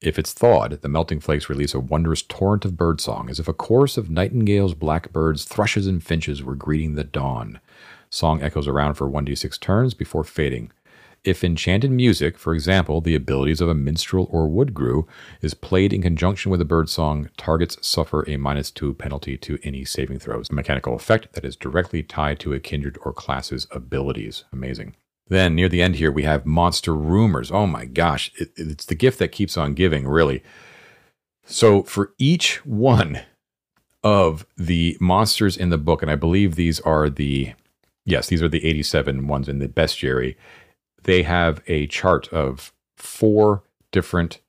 If it's thawed, the melting flakes release a wondrous torrent of birdsong, as if a chorus of nightingales, blackbirds, thrushes, and finches were greeting the dawn. Song echoes around for 1d6 turns before fading. If enchanted music, for example, the abilities of a minstrel or woodgrue, is played in conjunction with a birdsong, targets suffer a minus two penalty to any saving throws. A mechanical effect that is directly tied to a kindred or class's abilities. Amazing. Then near the end here, we have monster rumors. Oh my gosh, it, it's the gift that keeps on giving, really. So for each one of the monsters in the book, and I believe these are the, yes, these are the 87 ones in the bestiary they have a chart of four different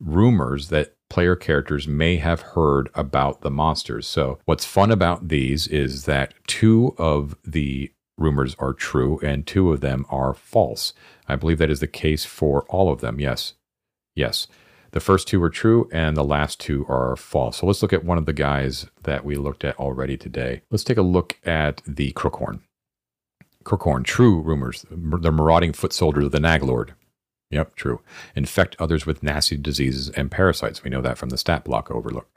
rumors that player characters may have heard about the monsters. So, what's fun about these is that two of the rumors are true and two of them are false. I believe that is the case for all of them. Yes. Yes. The first two are true and the last two are false. So let's look at one of the guys that we looked at already today. Let's take a look at the Crookhorn. Crookhorn, true rumors. The marauding foot soldiers of the Naglord. Yep, true. Infect others with nasty diseases and parasites. We know that from the stat block overlook.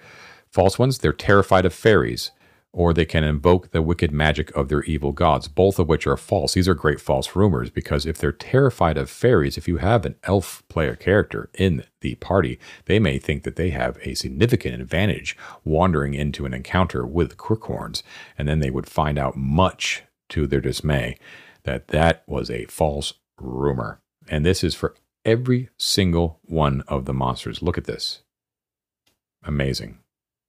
False ones, they're terrified of fairies, or they can invoke the wicked magic of their evil gods, both of which are false. These are great false rumors because if they're terrified of fairies, if you have an elf player character in the party, they may think that they have a significant advantage wandering into an encounter with crookhorns, and then they would find out much to their dismay that that was a false rumor. And this is for every single one of the monsters. Look at this. Amazing.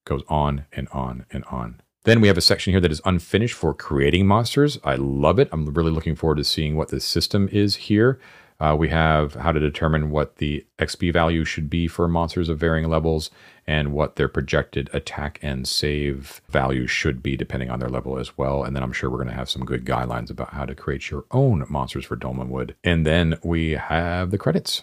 Goes on and on and on. Then we have a section here that is unfinished for creating monsters. I love it. I'm really looking forward to seeing what the system is here. Uh, we have how to determine what the XP value should be for monsters of varying levels and what their projected attack and save value should be depending on their level as well. And then I'm sure we're going to have some good guidelines about how to create your own monsters for Dolmenwood. And then we have the credits.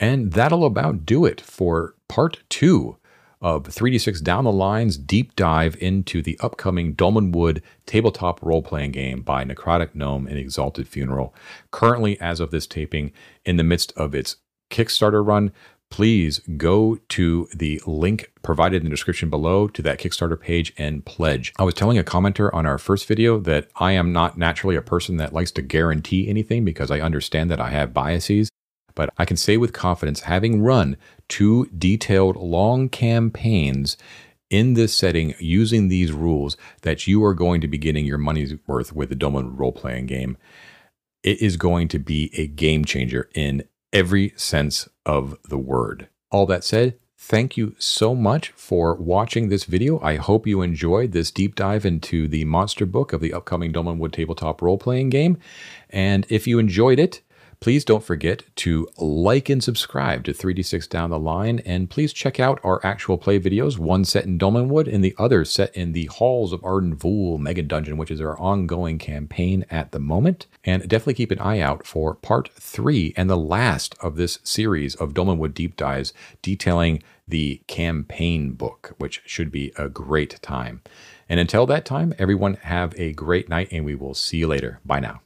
And that'll about do it for part two of 3D6 Down the Line's deep dive into the upcoming Dolmenwood tabletop role playing game by Necrotic Gnome and Exalted Funeral. Currently, as of this taping, in the midst of its Kickstarter run, please go to the link provided in the description below to that Kickstarter page and pledge. I was telling a commenter on our first video that I am not naturally a person that likes to guarantee anything because I understand that I have biases. But I can say with confidence, having run two detailed long campaigns in this setting using these rules, that you are going to be getting your money's worth with the Dolmen role playing game. It is going to be a game changer in every sense of the word. All that said, thank you so much for watching this video. I hope you enjoyed this deep dive into the monster book of the upcoming Dolmenwood tabletop role playing game. And if you enjoyed it, Please don't forget to like and subscribe to 3D6 Down the Line, and please check out our actual play videos, one set in Dolmenwood and the other set in the Halls of Arden Vul Mega Dungeon, which is our ongoing campaign at the moment. And definitely keep an eye out for part three and the last of this series of Dolmenwood Deep Dives detailing the campaign book, which should be a great time. And until that time, everyone have a great night, and we will see you later. Bye now.